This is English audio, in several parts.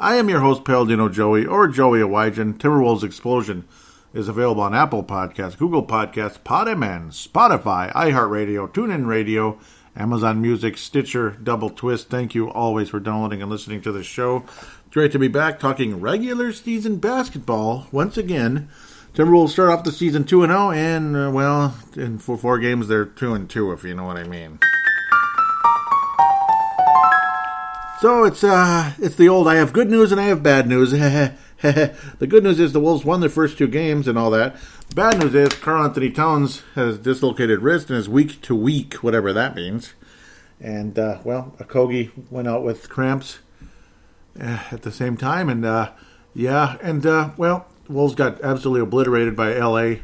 I am your host, Paladino Joey, or Joey Awajan. Timberwolves Explosion is available on Apple Podcasts, Google Podcasts, Podaman, Spotify, iHeartRadio, TuneIn Radio, Amazon Music, Stitcher, Double Twist. Thank you always for downloading and listening to the show. It's great to be back talking regular season basketball once again. Timberwolves start off the season 2 and 0, and, uh, well, in for four games, they're 2 and 2, if you know what I mean. So it's uh it's the old I have good news and I have bad news. the good news is the Wolves won their first two games and all that. The bad news is Karl-Anthony Towns has dislocated wrist and is week to week, whatever that means. And uh, well, Okogie went out with cramps uh, at the same time, and uh, yeah, and uh, well, Wolves got absolutely obliterated by LA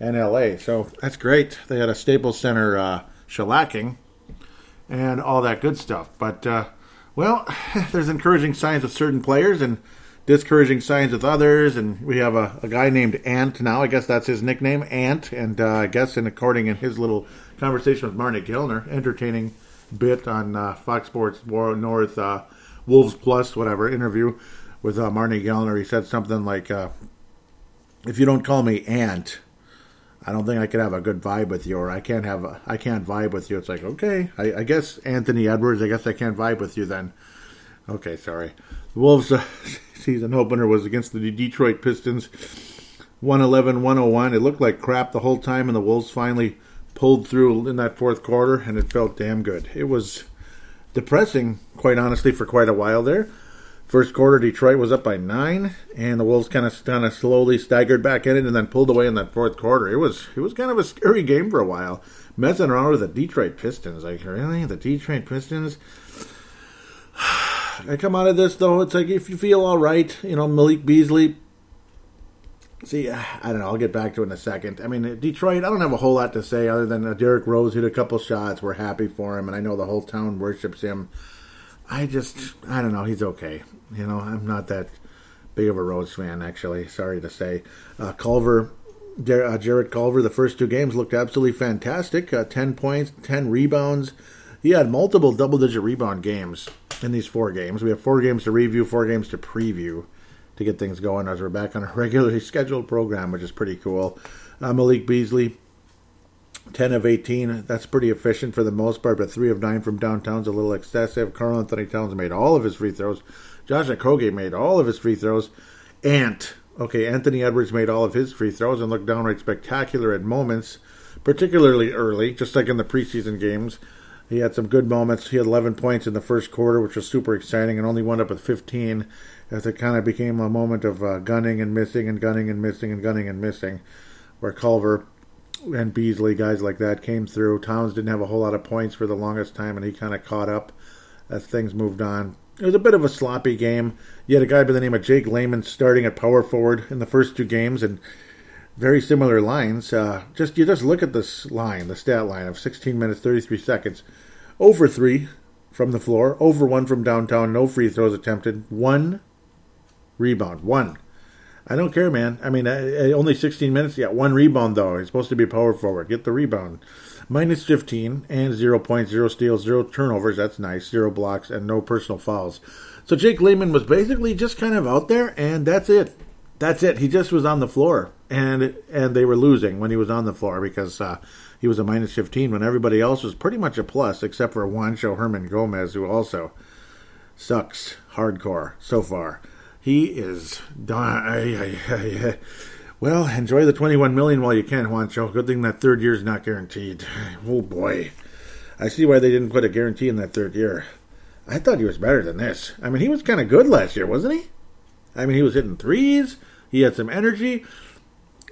and LA. So that's great. They had a Staples Center uh, shellacking and all that good stuff, but. Well, there's encouraging signs with certain players and discouraging signs with others, and we have a, a guy named Ant now. I guess that's his nickname, Ant, and uh, I guess in according in his little conversation with Marney Gellner, entertaining bit on uh, Fox Sports North uh, Wolves Plus, whatever interview with uh, Marney Gellner, he said something like, uh, "If you don't call me Ant." I don't think I can have a good vibe with you, or I can't have a, I can't vibe with you. It's like, okay, I, I guess Anthony Edwards, I guess I can't vibe with you then. Okay, sorry. The Wolves' uh, season opener was against the Detroit Pistons, 111 101. It looked like crap the whole time, and the Wolves finally pulled through in that fourth quarter, and it felt damn good. It was depressing, quite honestly, for quite a while there. First quarter, Detroit was up by nine, and the Wolves kind of kind of slowly staggered back in it, and then pulled away in that fourth quarter. It was it was kind of a scary game for a while, messing around with the Detroit Pistons. Like really, the Detroit Pistons. I come out of this though. It's like if you feel all right, you know Malik Beasley. See, I don't know. I'll get back to it in a second. I mean, Detroit. I don't have a whole lot to say other than uh, Derrick Rose hit a couple shots. We're happy for him, and I know the whole town worships him. I just, I don't know. He's okay. You know, I'm not that big of a Rose fan, actually. Sorry to say. Uh, Culver, uh, Jarrett Culver, the first two games looked absolutely fantastic. Uh, 10 points, 10 rebounds. He had multiple double digit rebound games in these four games. We have four games to review, four games to preview to get things going as we're back on a regularly scheduled program, which is pretty cool. Uh, Malik Beasley, 10 of 18. That's pretty efficient for the most part, but 3 of 9 from downtown's a little excessive. Karl-Anthony Towns made all of his free throws. Josh Okogie made all of his free throws. Ant, okay, Anthony Edwards made all of his free throws and looked downright spectacular at moments, particularly early, just like in the preseason games. He had some good moments. He had 11 points in the first quarter, which was super exciting, and only wound up with 15 as it kind of became a moment of uh, gunning and missing and gunning and missing and gunning and missing, where Culver and Beasley, guys like that, came through. Towns didn't have a whole lot of points for the longest time, and he kind of caught up as things moved on. It was a bit of a sloppy game. You had a guy by the name of Jake Layman starting at power forward in the first two games, and very similar lines. Uh, just you just look at this line, the stat line of 16 minutes 33 seconds, over three from the floor, over one from downtown, no free throws attempted, one rebound, one. I don't care, man. I mean, only 16 minutes. Yeah, one rebound though. He's supposed to be power forward. Get the rebound. Minus 15 and 0 points, 0 steals, 0 turnovers. That's nice. 0 blocks and no personal fouls. So Jake Layman was basically just kind of out there, and that's it. That's it. He just was on the floor, and and they were losing when he was on the floor because uh, he was a minus 15 when everybody else was pretty much a plus, except for Juancho Hernangomez, who also sucks hardcore so far. He is done. Well, enjoy the 21 million while you can, Juancho. Good thing that third year is not guaranteed. Oh boy. I see why they didn't put a guarantee in that third year. I thought he was better than this. I mean, he was kind of good last year, wasn't he? I mean, he was hitting threes. He had some energy.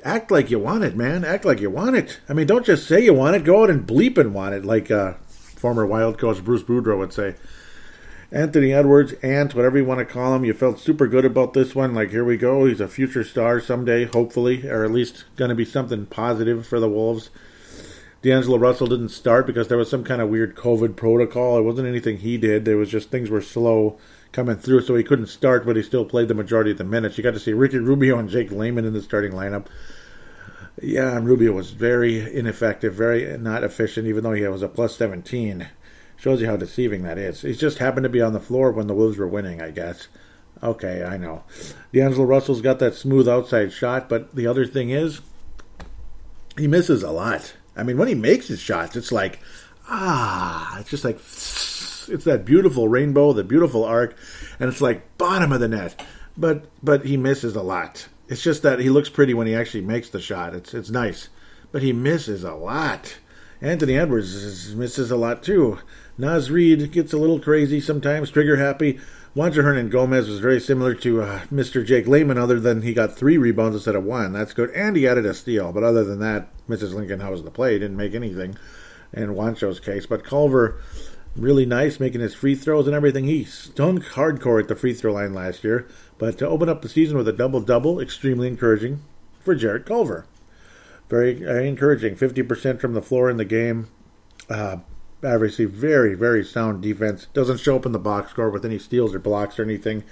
Act like you want it, man. Act like you want it. I mean, don't just say you want it. Go out and bleep and want it, like uh, former Wild coach Bruce Boudreau would say. Anthony Edwards, Ant, whatever you want to call him, you felt super good about this one. Like, here we go. He's a future star someday, hopefully, or at least going to be something positive for the Wolves. D'Angelo Russell didn't start because there was some kind of weird COVID protocol. It wasn't anything he did. There was just things were slow coming through, so he couldn't start, but he still played the majority of the minutes. You got to see Ricky Rubio and Jake Layman in the starting lineup. Yeah, and Rubio was very ineffective, very not efficient, even though he was a plus 17. Shows you how deceiving that is. He just happened to be on the floor when the Wolves were winning, I guess. Okay, I know. D'Angelo Russell's got that smooth outside shot, but the other thing is, he misses a lot. I mean, when he makes his shots, it's like, ah, it's just like, it's that beautiful rainbow, the beautiful arc, and it's like bottom of the net. But but he misses a lot. It's just that he looks pretty when he actually makes the shot. It's it's nice, but he misses a lot. Anthony Edwards misses a lot too. Naz Reid gets a little crazy sometimes, trigger happy. Juancho Hernangomez was very similar to uh, Mr. Jake Layman, other than he got three rebounds instead of one. That's good. And he added a steal. But other than that, Mrs. Lincoln House the play didn't make anything in Juancho's case. But Culver, really nice, making his free throws and everything. He stunk hardcore at the free throw line last year. But to open up the season with a double double, extremely encouraging for Jarrett Culver. Very, very encouraging. 50% from the floor in the game. Uh, obviously very, very sound defense. Doesn't show up in the box score with any steals or blocks or anything.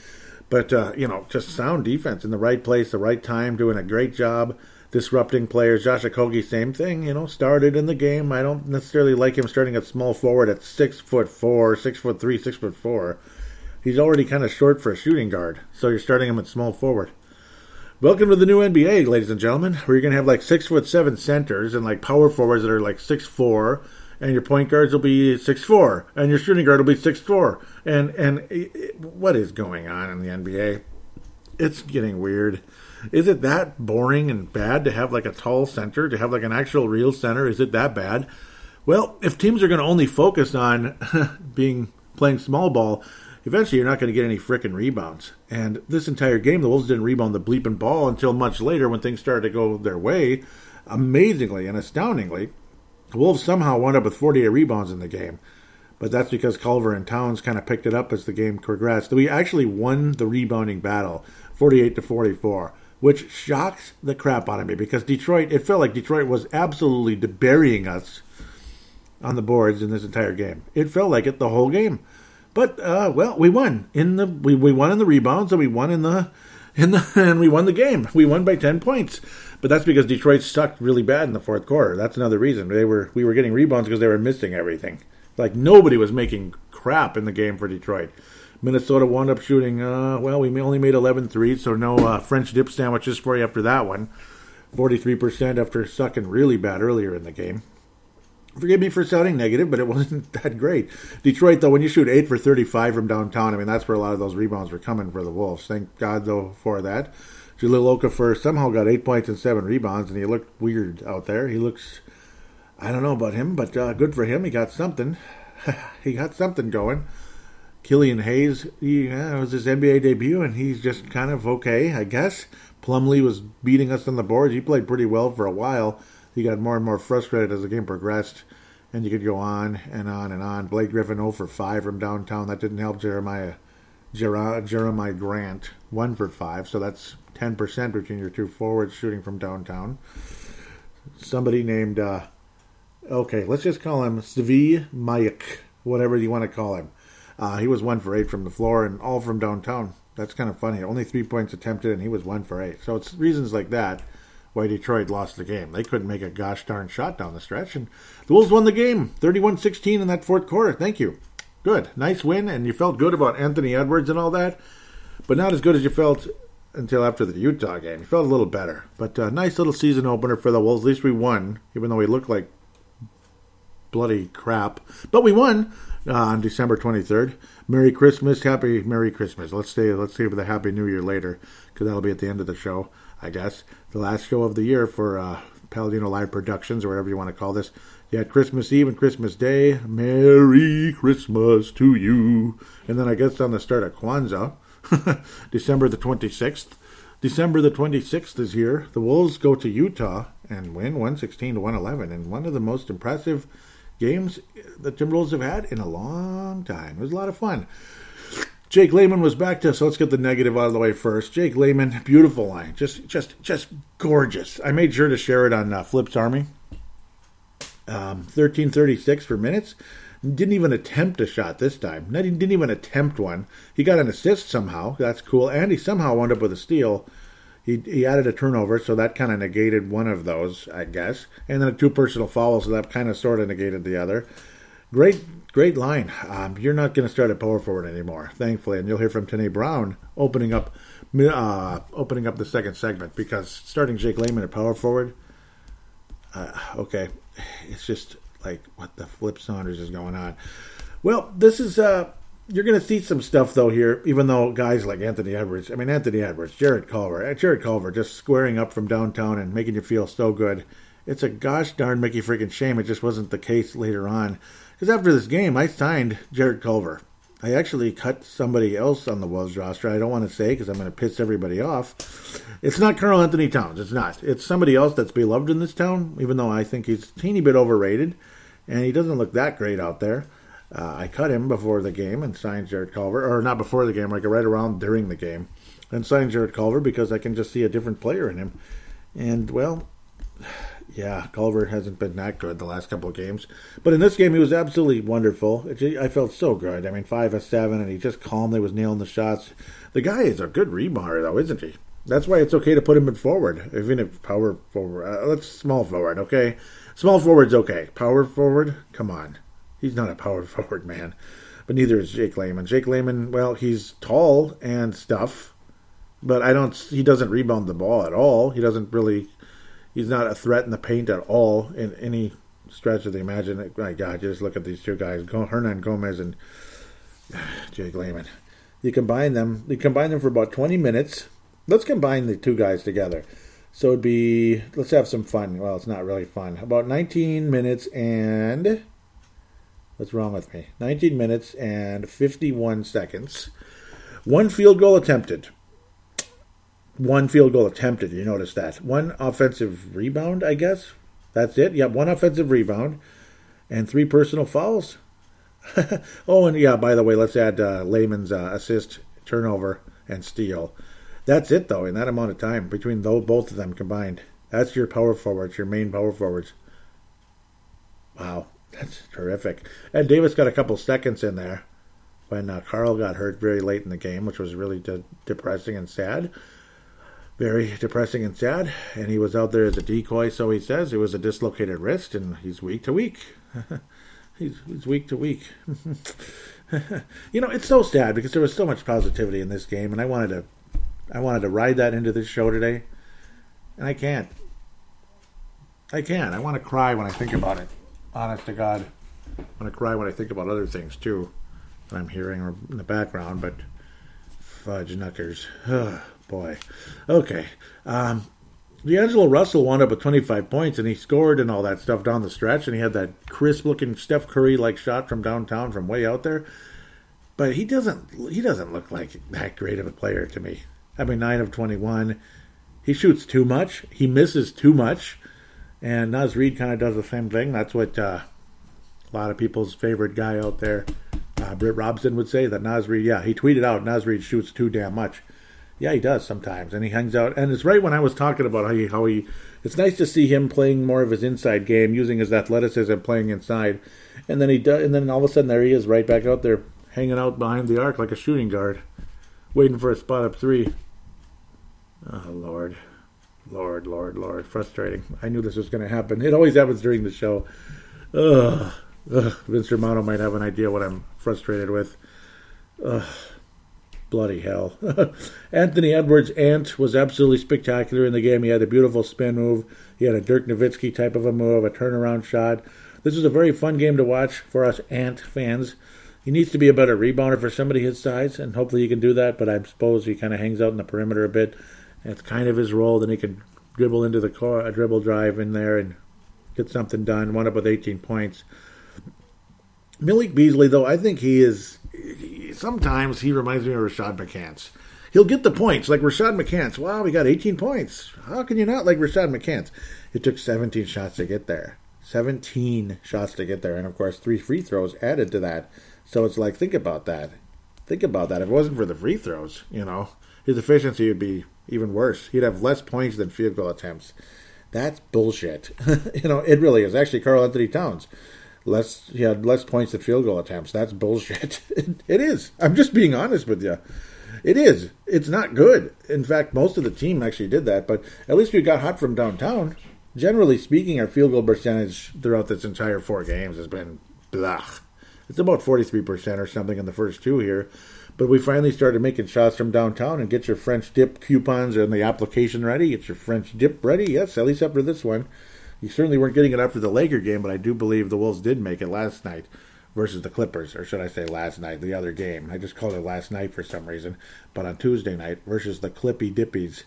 But, uh, you know, just sound defense in the right place, the right time, doing a great job disrupting players. Josh Okogie, same thing, you know, started in the game. I don't necessarily like him starting at small forward at six foot four, six foot three, six foot four. He's already kind of short for a shooting guard, so you're starting him at small forward. Welcome to the new NBA, ladies and gentlemen, where you're gonna have like six foot seven centers and like power forwards that are like six four and your point guards will be six four, and your shooting guard will be six four. And and it, what is going on in the NBA? It's getting weird. Is it that boring and bad to have like a tall center, to have like an actual real center? Is it that bad? Well, if teams are going to only focus on being playing small ball, eventually you're not going to get any frickin' rebounds. And this entire game, the Wolves didn't rebound the bleeping ball until much later when things started to go their way. Amazingly and astoundingly, the Wolves somehow wound up with 48 rebounds in the game, but that's because Culver and Towns kind of picked it up as the game progressed. We actually won the rebounding battle, 48 to 44, which shocks the crap out of me because Detroit. It felt like Detroit was absolutely burying us on the boards in this entire game. It felt like it the whole game. But uh, well, we won in the we, we won in the rebounds and we won in the in the and we won the game. We won by ten points. But that's because Detroit sucked really bad in the fourth quarter. That's another reason they were we were getting rebounds because they were missing everything. Like nobody was making crap in the game for Detroit. Minnesota wound up shooting. Uh, well, we only made 11 threes, so no uh, French dip sandwiches for you after that one. 43% after sucking really bad earlier in the game. Forgive me for sounding negative, but it wasn't that great. Detroit, though, when you shoot 8 for 35 from downtown, I mean, that's where a lot of those rebounds were coming for the Wolves. Thank God, though, for that. Jahlil Okafor somehow got eight points and seven rebounds, and he looked weird out there. He looks, I don't know about him, but uh, good for him. He got something. he got something going. Killian Hayes, he, yeah, it was his NBA debut, and he's just kind of okay, I guess. Plumlee was beating us on the boards. He played pretty well for a while. He got more and more frustrated as the game progressed, and you could go on and on and on. Blake Griffin 0 for 5 from downtown. That didn't help Jeremiah Jer- Jeremiah Grant 1 for 5, so that's 10% between your two forwards shooting from downtown. Somebody named, uh, okay, let's just call him Svi Mayak, whatever you want to call him. Uh, he was one for eight from the floor and all from downtown. That's kind of funny. Only three points attempted, and he was one for eight. So it's reasons like that why Detroit lost the game. They couldn't make a gosh darn shot down the stretch, and the Wolves won the game 31 16 in that fourth quarter. Thank you. Good. Nice win, and you felt good about Anthony Edwards and all that, but not as good as you felt until after the Utah game. You felt a little better. But uh, nice little season opener for the Wolves. At least we won, even though we looked like bloody crap. But we won uh, on December 23rd. Merry Christmas, Happy Merry Christmas. Let's stay. Let's save the Happy New Year later because that'll be at the end of the show, I guess. The last show of the year for uh, Paladino Live Productions or whatever you want to call this. Had Christmas Eve and Christmas Day. Merry Christmas to you. And then I guess on the start of Kwanzaa. December the 26th. December the 26th is here. The Wolves go to Utah and win 116 to 111 in one of the most impressive games the Timberwolves have had in a long time. It was a lot of fun. Jake Layman was back to so let's get the negative out of the way first. Jake Layman, beautiful line, just just just gorgeous. I made sure to share it on uh, Flips Army. Um, thirteen thirty six for minutes. Didn't even attempt a shot this time. Not, didn't even attempt one. He got an assist somehow. That's cool. And he somehow wound up with a steal. He, he added a turnover, so that kind of negated one of those, I guess. And then a two personal fouls, so that kind of sort of negated the other. Great great line. Um, you're not going to start at power forward anymore, thankfully, and you'll hear from Tanae Brown opening up uh, opening up the second segment because starting Jake Layman at power forward. Uh, okay, it's just like what the flip Saunders is going on. Well, this is uh, you're going to see some stuff though here, even though guys like Anthony Edwards, I mean Anthony Edwards, Jarrett Culver, Jarrett Culver, just squaring up from downtown and making you feel so good. It's a gosh darn Mickey freaking shame it just wasn't the case later on. Because after this game, I signed Jarrett Culver. I actually cut somebody else on the Wolves roster. I don't want to say because I'm going to piss everybody off. It's not Karl-Anthony Towns. It's not. It's somebody else that's beloved in this town, even though I think he's a teeny bit overrated and he doesn't look that great out there. Uh, I cut him before the game and signed Jarrett Culver, or not before the game, like right around during the game, and signed Jarrett Culver because I can just see a different player in him. And well, yeah, Culver hasn't been that good the last couple of games, but in this game he was absolutely wonderful. I felt so good. I mean, five of seven, and he just calmly was nailing the shots. The guy is a good rebounder, though, isn't he? That's why it's okay to put him in forward, even if power forward. Uh, let's small forward, okay? Small forward's okay. Power forward, come on, he's not a power forward man. But neither is Jake Layman. Jake Layman, well, he's tall and stuff, but I don't. He doesn't rebound the ball at all. He doesn't really he's not a threat in the paint at all in any stretch of the imagination. My God, just look at these two guys, Hernangomez and Jake Layman. You combine them. You combine them for about twenty minutes. Let's combine the two guys together. So it'd be let's have some fun. Well, it's not really fun. About 19 minutes and what's wrong with me? 19 minutes and 51 seconds. One field goal attempted one field goal attempted. You notice that. One offensive rebound, I guess. That's it. Yeah, one offensive rebound and three personal fouls. oh, and yeah, by the way, let's add uh, Layman's uh, assist, turnover, and steal. That's it, though, in that amount of time between those, both of them combined. That's your power forwards, your main power forwards. Wow, that's terrific. And Davis got a couple seconds in there when uh, Karl got hurt very late in the game, which was really de- depressing and sad very depressing and sad. And he was out there as a decoy, so he says. It was a dislocated wrist, and he's week to week. he's, he's week to week. you know, it's so sad because there was so much positivity in this game, and I wanted to, I wanted to ride that into this show today, and I can't. I can't. I want to cry when I think about it. Honest to God, I want to cry when I think about other things too that I'm hearing in the background. But fudge knuckers. boy. Okay. Um, D'Angelo Russell wound up with 25 points, and he scored and all that stuff down the stretch, and he had that crisp-looking Steph Curry-like shot from downtown from way out there. But he doesn't he doesn't look like that great of a player to me. I mean, nine of 21. He shoots too much. He misses too much. And Naz Reid kind of does the same thing. That's what uh, a lot of people's favorite guy out there, uh, Britt Robson, would say. That Naz Reid, yeah, he tweeted out Naz Reid shoots too damn much. Yeah, he does sometimes, and he hangs out. And it's right when I was talking about how he, how he. It's nice to see him playing more of his inside game, using his athleticism, playing inside, and then he does. And then all of a sudden, there he is, right back out there, hanging out behind the arc like a shooting guard, waiting for a spot up three. Oh Lord, Lord, Lord, Lord, frustrating. I knew this was going to happen. It always happens during the show. Ugh. Ugh. Vince Romano might have an idea what I'm frustrated with. Ugh. Bloody hell. Anthony Edwards' ant was absolutely spectacular in the game. He had a beautiful spin move. He had a Dirk Nowitzki type of a move, a turnaround shot. This was a very fun game to watch for us Ant fans. He needs to be a better rebounder for somebody his size, and hopefully he can do that. But I suppose he kind of hangs out in the perimeter a bit. It's kind of his role. Then he can dribble into the car, a dribble drive in there and get something done. One up with 18 points. Malik Beasley, though, I think he is sometimes he reminds me of Rashad McCants. He'll get the points like Rashad McCants. Wow, we got 18 points. How can you not like Rashad McCants? It took 17 shots to get there. 17 shots to get there, and of course, three free throws added to that. So it's like, think about that. Think about that. If it wasn't for the free throws, you know, his efficiency would be even worse. He'd have less points than field goal attempts. That's bullshit. you know, it really is. Actually, Karl-Anthony Towns, less he had less points than field goal attempts. That's bullshit. it is. I'm just being honest with you. It is. It's not good. In fact, most of the team actually did that, but at least we got hot from downtown. Generally speaking, our field goal percentage throughout this entire four games has been blah. It's about 43% or something in the first two here. But we finally started making shots from downtown and get your French dip coupons and the application ready. Get your French dip ready. Yes, at least after this one. You certainly weren't getting it up for the Laker game, but I do believe the Wolves did make it last night versus the Clippers, or should I say last night, the other game. I just called it last night for some reason, but on Tuesday night versus the Clippy Dippies.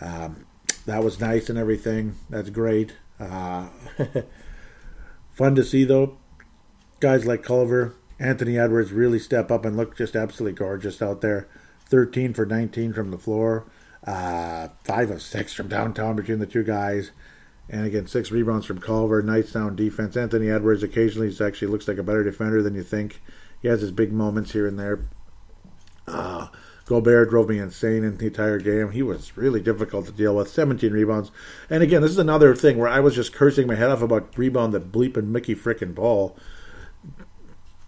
Um, that was nice and everything. That's great. Uh, fun to see though. Guys like Culver, Anthony Edwards really step up and look just absolutely gorgeous out there. 13 for 19 from the floor, uh, 5 of 6 from downtown between the two guys. And again, six rebounds from Culver. Nice sound defense. Anthony Edwards occasionally actually looks like a better defender than you think. He has his big moments here and there. Uh, Gobert drove me insane in the entire game. He was really difficult to deal with. 17 rebounds. And again, this is another thing where I was just cursing my head off about rebound the bleeping Mickey frickin' ball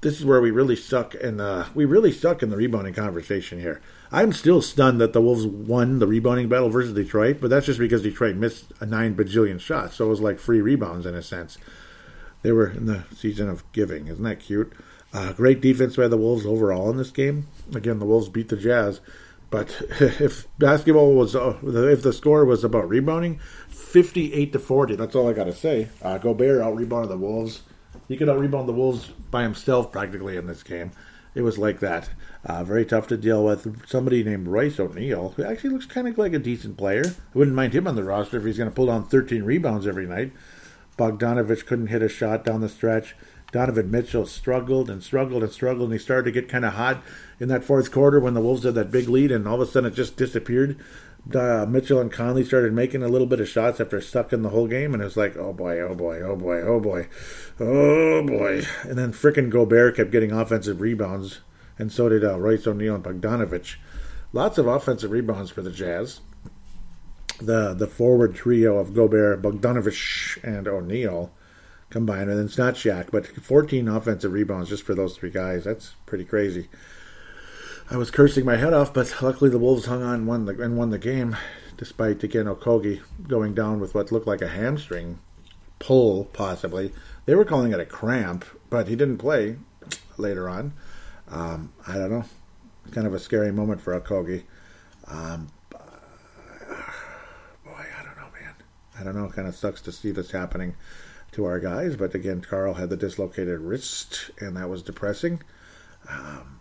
this is where we really suck and uh, we really suck in the rebounding conversation here. I'm still stunned that the Wolves won the rebounding battle versus Detroit, but that's just because Detroit missed a nine bajillion shots, so it was like free rebounds in a sense. They were in the season of giving. Isn't that cute? Uh, great defense by the Wolves overall in this game. Again, the Wolves beat the Jazz, but if basketball was uh, if the score was about rebounding, fifty-eight to forty. That's all I got to say. Uh, Gobert out rebounded the Wolves he could out rebound the Wolves by himself practically in this game. It was like that. Uh, very tough to deal with. Somebody named Royce O'Neale, who actually looks kind of like a decent player. I wouldn't mind him on the roster if he's going to pull down 13 rebounds every night. Bogdanovich couldn't hit a shot down the stretch. Donovan Mitchell struggled and struggled and struggled, and he started to get kind of hot in that fourth quarter when the Wolves had that big lead, and all of a sudden it just disappeared uh, Mitchell and Conley started making a little bit of shots after sucking the whole game, and it was like, oh boy, oh boy, oh boy, oh boy, oh boy. And then frickin' Gobert kept getting offensive rebounds, and so did uh, Royce O'Neale and Bogdanovich. Lots of offensive rebounds for the Jazz. The the forward trio of Gobert, Bogdanovich, and O'Neale combined, and it's not Shaq, but 14 offensive rebounds just for those three guys. That's pretty crazy. I was cursing my head off, but luckily the Wolves hung on and won the, and won the game, despite again Okogie going down with what looked like a hamstring pull, possibly. They were calling it a cramp, but he didn't play later on. Um, I don't know. Kind of a scary moment for Okogie. Um, boy, I don't know, man. I don't know. Kind of sucks to see this happening to our guys, but again, Karl had the dislocated wrist, and that was depressing. Um,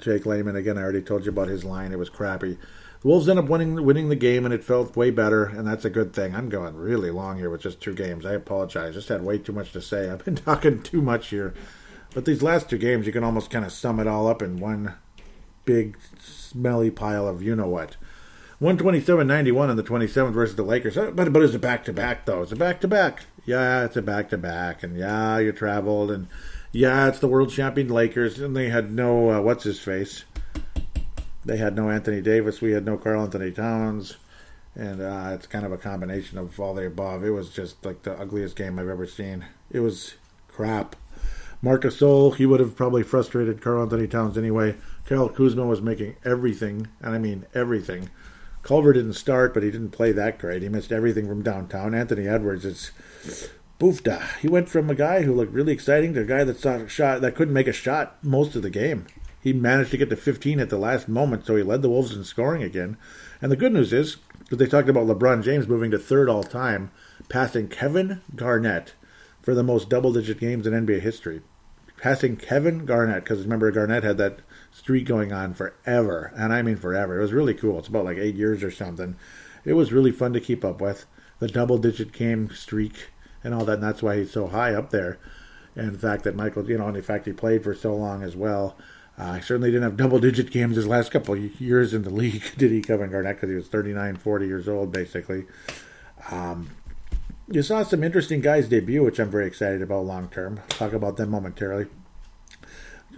Jake Layman. Again, I already told you about his line. It was crappy. The Wolves end up winning winning the game, and it felt way better, and that's a good thing. I'm going really long here with just two games. I apologize. Just had way too much to say. I've been talking too much here. But these last two games, you can almost kind of sum it all up in one big, smelly pile of you know what. 127-91 on the 27th versus the Lakers. Uh, but, but it's a back-to-back, though. It's a back-to-back. Yeah, it's a back-to-back. And yeah, you traveled, and yeah, it's the world champion Lakers, and they had no uh, what's his face. They had no Anthony Davis. We had no Karl-Anthony Towns, and uh, it's kind of a combination of all the above. It was just like the ugliest game I've ever seen. It was crap. Marc Gasol, he would have probably frustrated Karl-Anthony Towns anyway. Kyle Kuzma was making everything, and I mean everything. Culver didn't start, but he didn't play that great. He missed everything from downtown. Anthony Edwards is Boofda. He went from a guy who looked really exciting to a guy that shot that couldn't make a shot most of the game. He managed to get to 15 at the last moment, so he led the Wolves in scoring again. And the good news is, because they talked about LeBron James moving to third all time, passing Kevin Garnett for the most double digit games in NBA history. Passing Kevin Garnett, because remember, Garnett had that streak going on forever, and I mean forever. It was really cool. It's about like eight years or something. It was really fun to keep up with. The double digit game streak and all that. And that's why he's so high up there. And the fact that Michael, you know, and the fact he played for so long as well. Uh, certainly didn't have double digit games his last couple years in the league, did he, Kevin Garnett? Because he was 39, 40 years old, basically. Um, you saw some interesting guys debut, which I'm very excited about long term. Talk about them momentarily.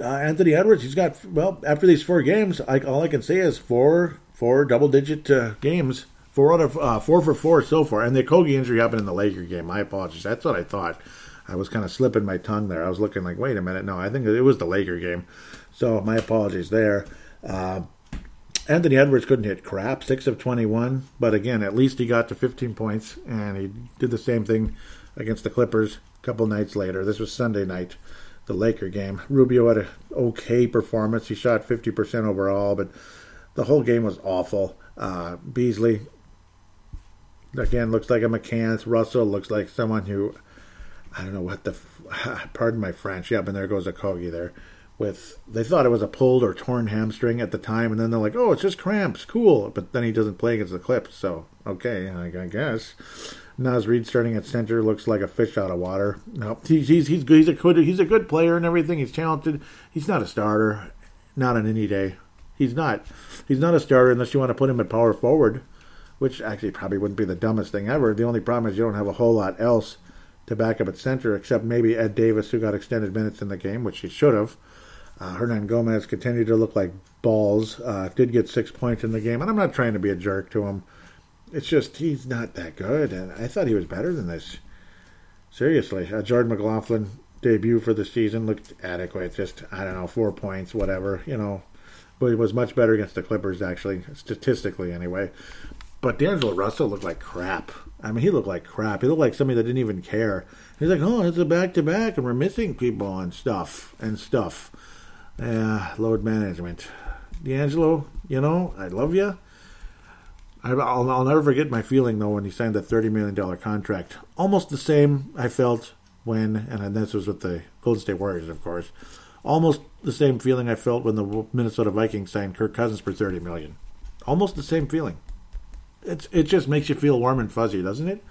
uh, Anthony Edwards, he's got well after these four games. I, all I can say is four four double digit uh, games, four out of uh, four for four so far. And the Kogi injury happened in the Laker game. My apologies. That's what I thought. I was kind of slipping my tongue there. I was looking like, wait a minute, no, I think it was the Laker game. So my apologies there. Anthony Edwards couldn't hit crap, six of twenty-one, but again, at least he got to fifteen points, and he did the same thing against the Clippers a couple nights later. This was Sunday night the Laker game. Rubio had an okay performance. He shot 50% overall, but the whole game was awful. Uh, Beasley, again, looks like a mechanic. Russell looks like someone who, I don't know what the, pardon my French. Yep, and there goes Okogie there. With they thought it was a pulled or torn hamstring at the time, and then they're like, "Oh, it's just cramps, cool." But then he doesn't play against the Clips, so okay, I, guess. Naz Reid starting at center looks like a fish out of water. No, he's he's he's good. He's a good he's a good player and everything. He's talented. He's not a starter, not on any day. He's not. He's not a starter unless you want to put him at power forward, which actually probably wouldn't be the dumbest thing ever. The only problem is you don't have a whole lot else to back up at center except maybe Ed Davis, who got extended minutes in the game, which he should have. Uh, Hernangomez continued to look like balls. Uh, did get six points in the game, and I'm not trying to be a jerk to him it's just he's not that good, and I thought he was better than this. Seriously, uh, Jordan McLaughlin debut for the season looked adequate. Just I don't know, four points, whatever, you know. But he was much better against the Clippers, actually, statistically anyway. But D'Angelo Russell looked like crap. I mean, he looked like crap. He looked like somebody that didn't even care. He's like, oh, it's a back to back, and we're missing people and stuff and stuff. Yeah, load management. D'Angelo, you know, I love you. I'll, I'll never forget my feeling though when he signed the thirty million dollar contract. Almost the same I felt when, and this was with the Golden State Warriors, of course. Almost the same feeling I felt when the Minnesota Vikings signed Kirk Cousins for 30 million. Almost the same feeling. It's it just makes you feel warm and fuzzy, doesn't it?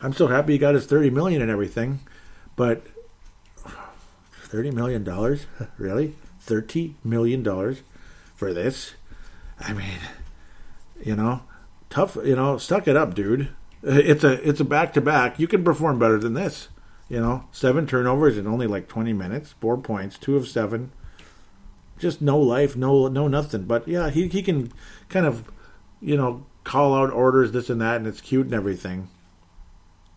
I'm so happy he got his 30 million and everything, but thirty million dollars, really? Thirty million dollars for this? I mean, you know tough. You know, suck it up, dude. It's a it's a back to back. You can perform better than this. You know, seven turnovers in only like twenty minutes, four points, two of seven. Just no life, no no nothing. But yeah, he he can kind of, you know, call out orders, this and that, and it's cute and everything.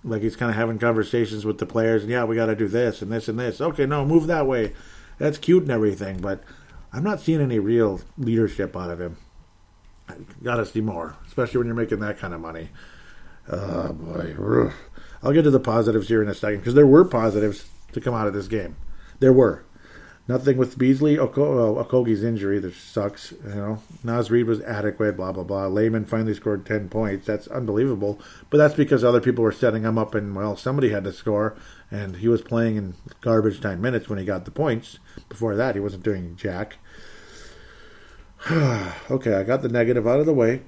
Like he's kind of having conversations with the players, and yeah, we got to do this and this and this. Okay, no, move that way. That's cute and everything, but I'm not seeing any real leadership out of him. I Got to see more, especially when you're making that kind of money. Oh boy, I'll get to the positives here in a second because there were positives to come out of this game. There were nothing with Beasley Oko- Okogie's injury that sucks. You know, Naz Reid was adequate. Blah blah blah. Layman finally scored ten points. That's unbelievable. But that's because other people were setting him up, and well, somebody had to score, and he was playing in garbage time minutes when he got the points. Before that, he wasn't doing jack. okay, I got the negative out of the way.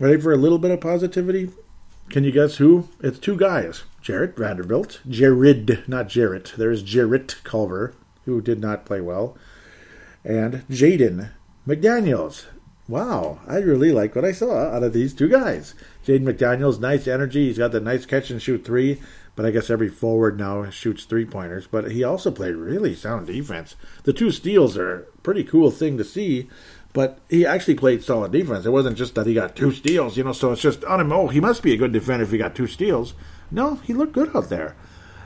Ready for a little bit of positivity? Can you guess who? It's two guys. Jarred Vanderbilt. Jarred, not Jarrett. There's Jarrett Culver, who did not play well. And Jaden McDaniels. Wow, I really like what I saw out of these two guys. Jaden McDaniels, nice energy. He's got the nice catch and shoot three, but I guess every forward now shoots three pointers. But he also played really sound defense. The two steals are pretty cool thing to see. But he actually played solid defense. It wasn't just that he got two steals, you know. So it's just on him. Oh, he must be a good defender if he got two steals. No, he looked good out there.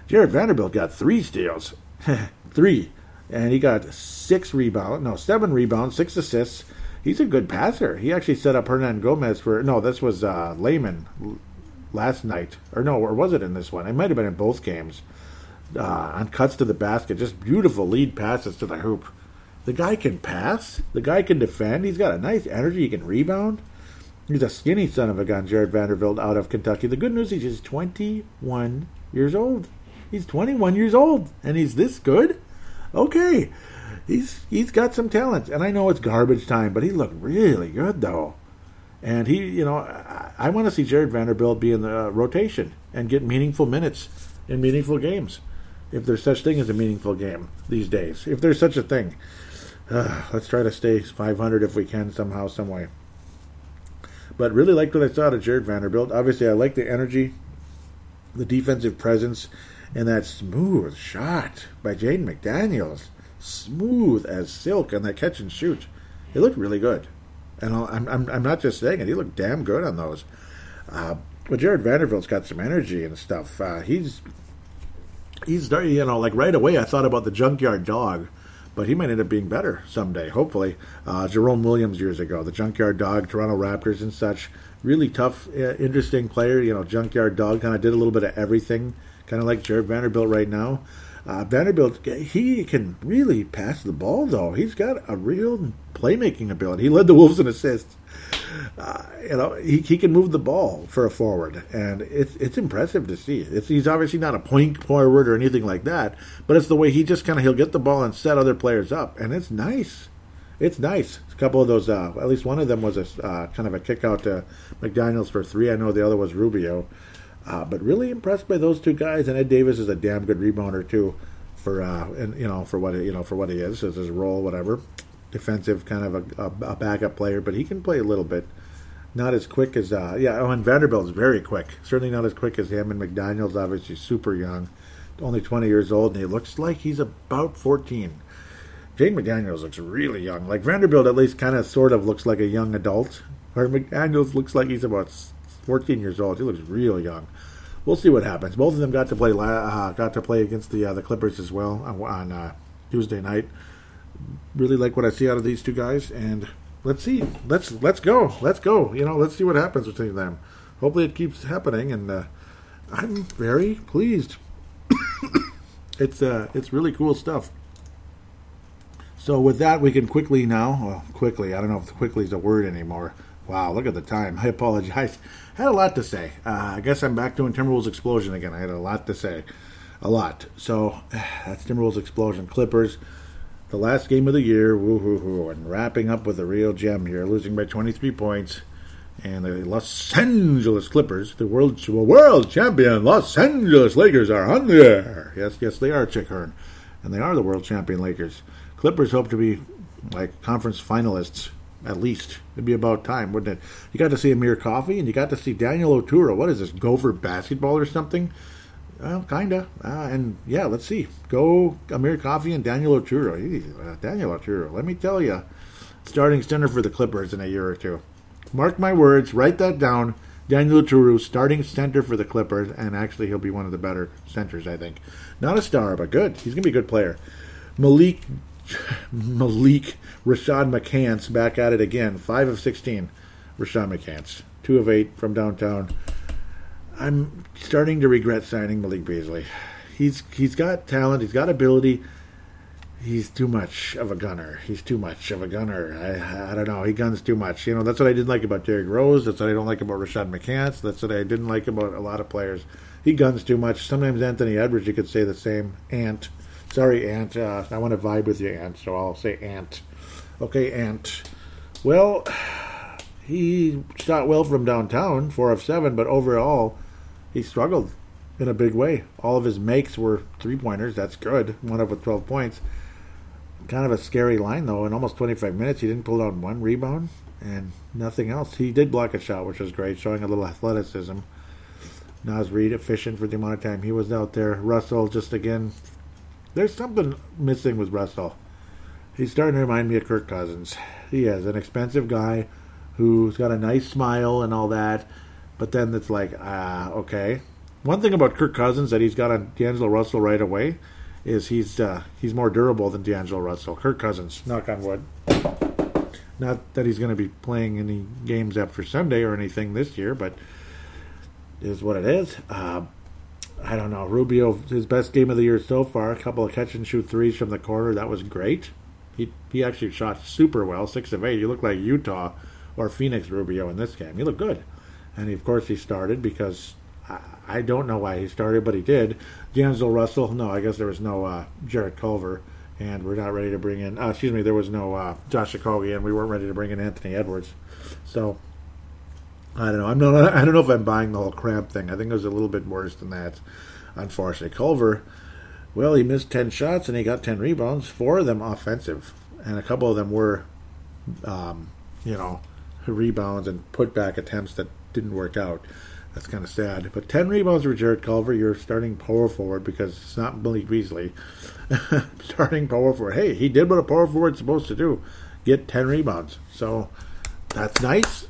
Jarred Vanderbilt got three steals, three, and he got six rebounds. No, seven rebounds, six assists. He's a good passer. He actually set up Hernangomez for no. This was uh, Layman last night, or no, or was it in this one? It might have been in both games. Uh, on cuts to the basket, just beautiful lead passes to the hoop. The guy can pass. The guy can defend. He's got a nice energy. He can rebound. He's a skinny son of a gun, Jarred Vanderbilt out of Kentucky. The good news is he's 21 years old. He's 21 years old, and he's this good. Okay, he's he's got some talents, and I know it's garbage time, but he looked really good though. And he, you know, I, I want to see Jarred Vanderbilt be in the rotation and get meaningful minutes in meaningful games, if there's such thing as a meaningful game these days. If there's such a thing. Uh, let's try to stay 500 if we can somehow, some way. But really liked what I saw of Jarred Vanderbilt. Obviously, I like the energy, the defensive presence, and that smooth shot by Jaden McDaniels. smooth as silk on that catch and shoot. He looked really good. And I'm, I'm, I'm not just saying it, he looked damn good on those. Uh, but Jarred Vanderbilt's got some energy and stuff. Uh, he's he's you know like right away I thought about the junkyard dog, but he might end up being better someday. Hopefully, uh, Jerome Williams years ago, the junkyard dog, Toronto Raptors and such. Really tough, uh, interesting player. You know, junkyard dog kind of did a little bit of everything, kind of like Jarred Vanderbilt right now. Uh, Vanderbilt, he can really pass the ball though. He's got a real playmaking ability. He led the Wolves in assists uh, you know, he, he can move the ball for a forward, and it's it's impressive to see. It's, he's obviously not a point forward or anything like that, but it's the way he just kind of he'll get the ball and set other players up, and it's nice. It's nice. A couple of those, uh, at least one of them was a uh, kind of a kick out to McDaniel's for three. I know the other was Rubio, uh, but really impressed by those two guys. And Ed Davis is a damn good rebounder too, for uh, and you know for what you know for what he is as his role, whatever defensive kind of a, a, a, backup player, but he can play a little bit. Not as quick as uh, yeah. Oh, and Vanderbilt's very quick. Certainly not as quick as him. And McDaniel's obviously super young, only 20 years old, and he looks like he's about 14. Jaden McDaniels looks really young. Like Vanderbilt, at least, kind of sort of looks like a young adult. Where McDaniels looks like he's about 14 years old. He looks real young. We'll see what happens. Both of them got to play uh, got to play against the uh, the Clippers as well on, on uh, Tuesday night really like what I see out of these two guys, and let's see. Let's let's go. Let's go. You know, let's see what happens between them. Hopefully, it keeps happening, and uh, I'm very pleased. it's uh, it's really cool stuff. So with that, we can quickly now, well, quickly. I don't know if quickly is a word anymore. Wow, look at the time. I apologize. I had a lot to say. Uh, I guess I'm back doing Timberwolves Explosion again. I had a lot to say, a lot. So that's Timberwolves Explosion. Clippers the last game of the year, woo-hoo-hoo, and wrapping up with a real gem here, losing by 23 points. And the Los Angeles Clippers, the world world champion Los Angeles Lakers, are on the air. Yes, yes, they are, Chick Hearn. And they are the world champion Lakers. Clippers hope to be like conference finalists at least. It'd be about time, wouldn't it? You got to see Amir Coffey and you got to see Daniel Oturu. What is this, Gopher basketball or something? Well, kinda. Uh, and yeah, let's see. Go Amir Coffey and Daniel Oturu. Uh, Daniel Oturu. Let me tell you, starting center for the Clippers in a year or two. Mark my words. Write that down. Daniel Oturu starting center for the Clippers, and actually he'll be one of the better centers, I think. Not a star, but good. He's gonna be a good player. Malik Malik Rashad McCants back at it again. Five of sixteen. Rashad McCants. Two of eight from downtown. I'm starting to regret signing Malik Beasley. He's he's got talent, he's got ability. He's too much of a gunner. He's too much of a gunner. I, I don't know. He guns too much. You know, that's what I didn't like about Derrick Rose. That's what I don't like about Rashad McCants. That's what I didn't like about a lot of players. He guns too much. Sometimes Anthony Edwards, you could say the same. Ant. Sorry, Ant. Uh, I want to vibe with you, Ant, so I'll say Ant. Okay, Ant. Well, he shot well from downtown, four of seven, but overall, he struggled in a big way. All of his makes were three pointers. That's good. One of with 12 points. Kind of a scary line, though. In almost 25 minutes, he didn't pull down one rebound and nothing else. He did block a shot, which was great, showing a little athleticism. Naz Reid efficient for the amount of time he was out there. Russell just again, there's something missing with Russell. He's starting to remind me of Kirk Cousins. He is an expensive guy who's got a nice smile and all that, but then it's like, ah, uh, okay. One thing about Kirk Cousins that he's got on D'Angelo Russell right away is he's uh, he's more durable than D'Angelo Russell. Kirk Cousins, knock on wood. Not that he's going to be playing any games after Sunday or anything this year, but is what it is. Uh, I don't know. Rubio, his best game of the year so far. A couple of catch and shoot threes from the corner. That was great. He he actually shot super well, six of eight. He looked like Utah or Phoenix Rubio in this game. He looked good and of course he started because I, I, don't know why he started, but he did. D'Angelo Russell, no, I guess there was no uh, Jarrett Culver, and we're not ready to bring in. Uh, excuse me, there was no uh, Josh Okogie, and we weren't ready to bring in Anthony Edwards. So I don't know. I'm not. I don't know if I'm buying the whole crab thing. I think it was a little bit worse than that. Unfortunately, Culver. Well, he missed ten shots and he got ten rebounds. Four of them offensive, and a couple of them were, um, you know, rebounds and put back attempts that didn't work out. That's kind of sad. But 10 rebounds for Jarrett Culver. You're starting power forward because it's not Malik Beasley. starting power forward. Hey, he did what a power forward's supposed to do get 10 rebounds. So that's nice.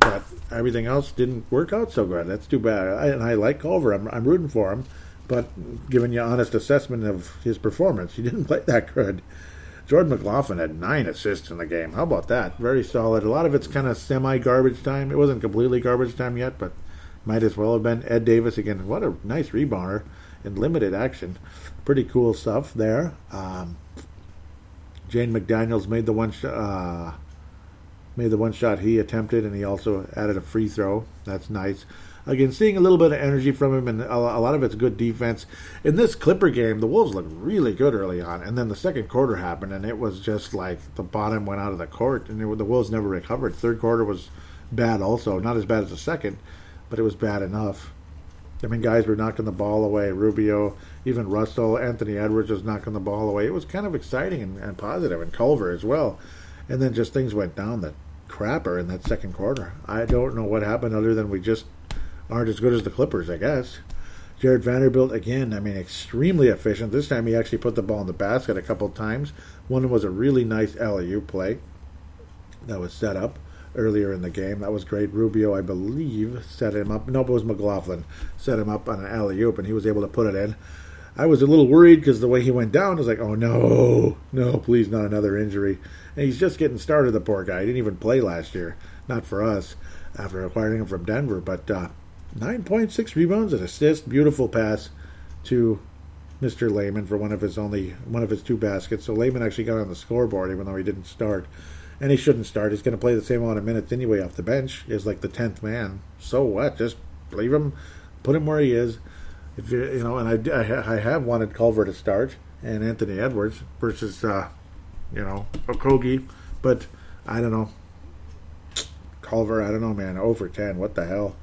But everything else didn't work out so good. That's too bad. I, and I like Culver. I'm, I'm rooting for him. But giving you honest assessment of his performance, he didn't play that good. Jordan McLaughlin had nine assists in the game. How about that? Very solid. A lot of it's kind of semi garbage time. It wasn't completely garbage time yet, but might as well have been. Ed Davis again. What a nice rebounder in limited action. Pretty cool stuff there. Um, Jaden McDaniels made the one uh, made the one shot he attempted, and he also added a free throw. That's nice again, seeing a little bit of energy from him, and a, lot of it's good defense. In this Clipper game, the Wolves looked really good early on, and then the second quarter happened, and it was just like the bottom went out of the court, and it, the Wolves never recovered. Third quarter was bad, also not as bad as the second, but it was bad enough. I mean, guys were knocking the ball away. Rubio, even Russell, Anthony Edwards was knocking the ball away. It was kind of exciting and, and positive, and Culver as well. And then just things went down the crapper in that second quarter. I don't know what happened other than we just aren't as good as the Clippers, I guess. Jarred Vanderbilt, again, I mean, extremely efficient. This time he actually put the ball in the basket a couple times. One was a really nice alley play that was set up earlier in the game. That was great. Rubio, I believe, set him up. No, it was McLaughlin. Set him up on an alley oop, and he was able to put it in. I was a little worried because the way he went down, I was like, oh no, no, please, not another injury. And he's just getting started, the poor guy. He didn't even play last year. Not for us after acquiring him from Denver, but uh, 9.6 rebounds and assist. Beautiful pass to Mr. Layman for one of his only one of his two baskets. So Layman actually got on the scoreboard even though he didn't start. And he shouldn't start. He's going to play the same amount of minutes anyway off the bench. Is like the tenth man. So what? Just leave him, put him where he is. If you you know, and I, I, I have wanted Culver to start and Anthony Edwards versus uh, you know Okogie, but I don't know. Culver, I don't know, man. Over ten. What the hell?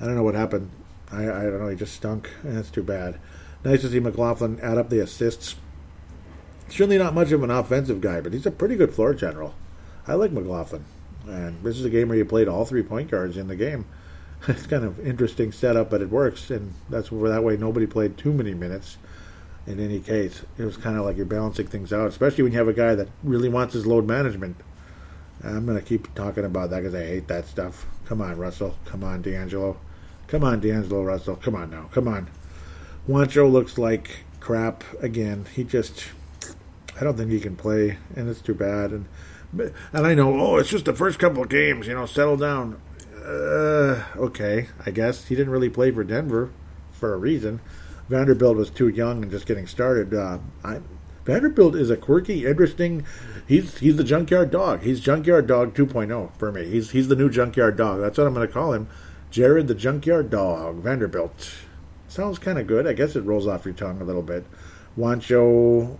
I don't know what happened. I, I don't know. He just stunk. That's too bad. Nice to see McLaughlin add up the assists. Certainly not much of an offensive guy, but he's a pretty good floor general. I like McLaughlin. And this is a game where you played all three point guards in the game. It's kind of interesting setup, but it works, and that's where that way nobody played too many minutes. In any case, it was kind of like you're balancing things out, especially when you have a guy that really wants his load management. I'm going to keep talking about that because I hate that stuff. Come on, Russell. Come on, D'Angelo. Come on, D'Angelo Russell. Come on now. Come on. Juancho looks like crap again. He just, I don't think he can play, and it's too bad. And and I know, oh, it's just the first couple of games. You know, settle down. Uh, okay, I guess he didn't really play for Denver for a reason. Vanderbilt was too young and just getting started. Uh, I, Vanderbilt is a quirky, interesting. He's he's the junkyard dog. He's junkyard dog 2.0 for me. He's he's the new junkyard dog. That's what I'm going to call him. Jarred the junkyard dog. Vanderbilt. Sounds kind of good. I guess it rolls off your tongue a little bit. Juancho,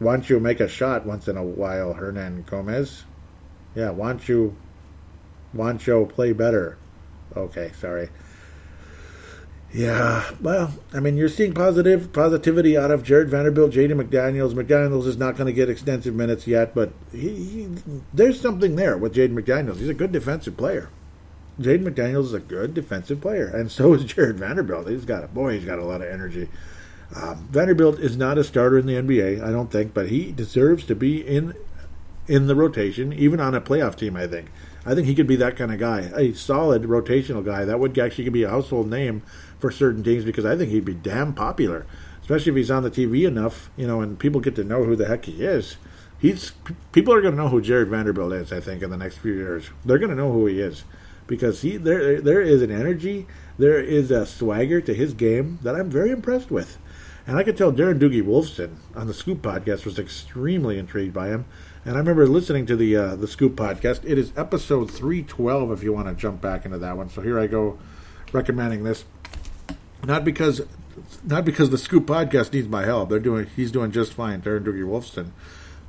want you make a shot once in a while, Hernangomez. Yeah, want you play better. Okay, sorry. Yeah, well, I mean, you're seeing positive positivity out of Jarred Vanderbilt, Jaden McDaniels. McDaniels is not going to get extensive minutes yet, but he, he, there's something there with Jaden McDaniels. He's a good defensive player. Jaden McDaniels is a good defensive player, and so is Jarred Vanderbilt. He's got a boy. He's got a lot of energy. Um, Vanderbilt is not a starter in the NBA, I don't think, but he deserves to be in in the rotation, even on a playoff team. I think. I think he could be that kind of guy, a solid rotational guy that would actually be a household name for certain teams because I think he'd be damn popular, especially if he's on the TV enough, you know, and people get to know who the heck he is. He's people are going to know who Jarred Vanderbilt is. I think in the next few years, they're going to know who he is because he there there is an energy, there is a swagger to his game that I'm very impressed with. And I could tell Darren Doogie Wolfson on the Scoop podcast was extremely intrigued by him. And I remember listening to the uh, the Scoop podcast. It is episode three twelve. If you want to jump back into that one, so here I go, recommending this. Not because, not because the Scoop podcast needs my help. They're doing. He's doing just fine, Darren Doogie Wolfson.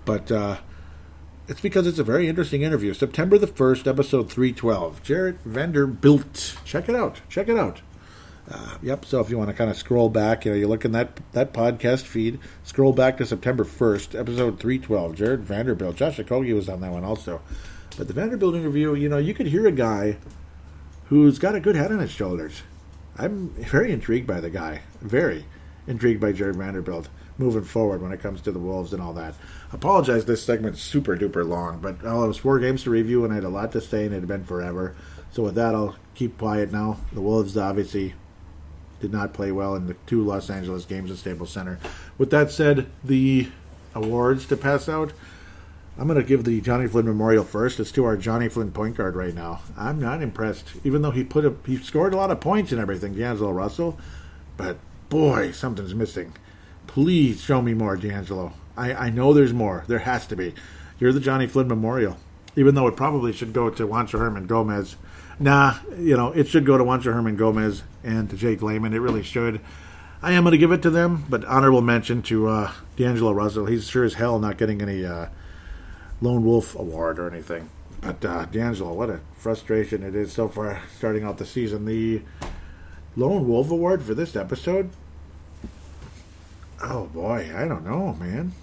But uh, it's because it's a very interesting interview. September the first, episode three twelve. Jarred Vanderbilt. Check it out. Check it out. Uh, yep. So if you want to kind of scroll back, you know, you look in that that podcast feed. Scroll back to September first, episode three twelve. Jarred Vanderbilt, Josh Okogie was on that one also. But the Vanderbilt interview, you know, you could hear a guy who's got a good head on his shoulders. I'm very intrigued by the guy. Very intrigued by Jarred Vanderbilt moving forward when it comes to the Wolves and all that. Apologize, this segment's super duper long, but well, it was four games to review and I had a lot to say and it had been forever. So with that, I'll keep quiet now. The Wolves obviously did not play well in the two Los Angeles games at Staples Center. With that said, the awards to pass out. I'm going to give the Johnny Flynn Memorial first. It's to our Johnny Flynn point guard right now. I'm not impressed, even though he put a, he scored a lot of points and everything, D'Angelo Russell. But boy, something's missing. Please show me more, D'Angelo. I, I know there's more. There has to be. You're the Johnny Flynn Memorial, even though it probably should go to Juancho Hernangomez. Nah, you know it should go to Juancho Hernangomez and to Jake Layman. It really should. I am going to give it to them, but honorable mention to uh, D'Angelo Russell. He's sure as hell not getting any uh, Lone Wolf Award or anything. But uh, D'Angelo, what a frustration it is so far starting out the season. The Lone Wolf Award for this episode? Oh boy, I don't know, man.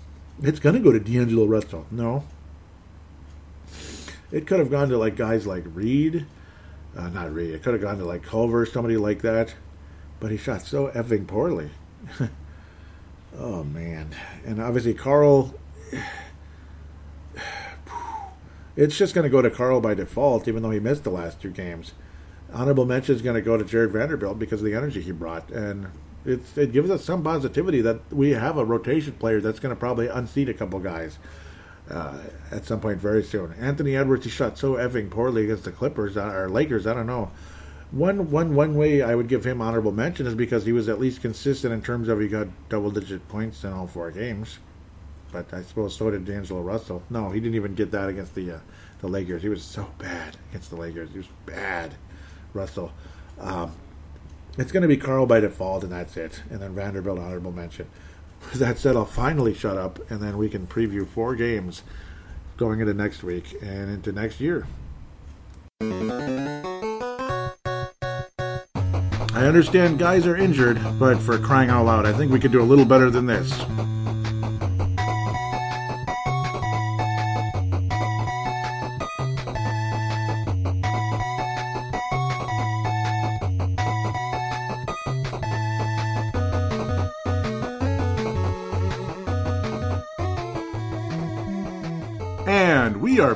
It's going to go to D'Angelo Russell. No. It could have gone to like guys like Reid. Uh, not Reid. It could have gone to like Culver, somebody like that. But he shot so effing poorly. oh man. And obviously Karl. It's just going to go to Karl by default, even though he missed the last two games. Honorable mention is going to go to Jarred Vanderbilt because of the energy he brought, and it gives us some positivity that we have a rotation player that's going to probably unseat a couple guys uh, at some point very soon. Anthony Edwards, he shot so effing poorly against the Clippers uh, or Lakers. I don't know. One, one, one way I would give him honorable mention is because he was at least consistent in terms of he got double digit points in all four games but I suppose so did D'Angelo Russell. No, he didn't even get that against the uh, the Lakers. He was so bad against the Lakers. He was bad, Russell. Um, it's going to be Karl by default, and that's it. And then Vanderbilt honorable mention. That said, I'll finally shut up, and then we can preview four games going into next week and into next year. I understand guys are injured, but for crying out loud, I think we could do a little better than this.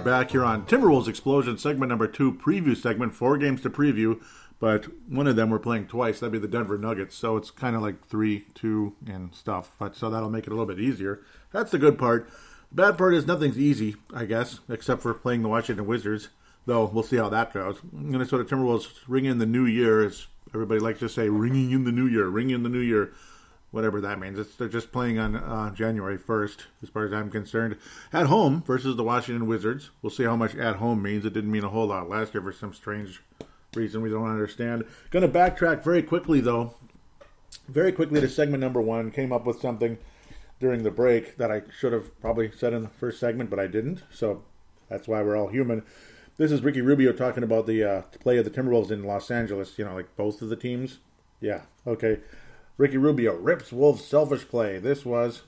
Back here on Timberwolves Explosion, segment number two, preview segment, four games to preview, but one of them we're playing twice. That'd be the Denver Nuggets, so it's kind of like three, two, and stuff. But so that'll make it a little bit easier. That's the good part. The bad part is nothing's easy, I guess, except for playing the Washington Wizards. Though we'll see how that goes. Minnesota Timberwolves ring in the new year, as everybody likes to say, ringing in the new year, ringing in the new year whatever that means. It's, they're just playing on uh, January 1st, as far as I'm concerned. At home versus the Washington Wizards. We'll see how much at home means. It didn't mean a whole lot last year for some strange reason we don't understand. Going to backtrack very quickly, though. Very quickly to segment number one. Came up with something during the break that I should have probably said in the first segment, but I didn't. So that's why we're all human. This is Ricky Rubio talking about the uh, play of the Timberwolves in Los Angeles. You know, like both of the teams. Yeah. Okay. Ricky Rubio rips Wolves selfish play. This was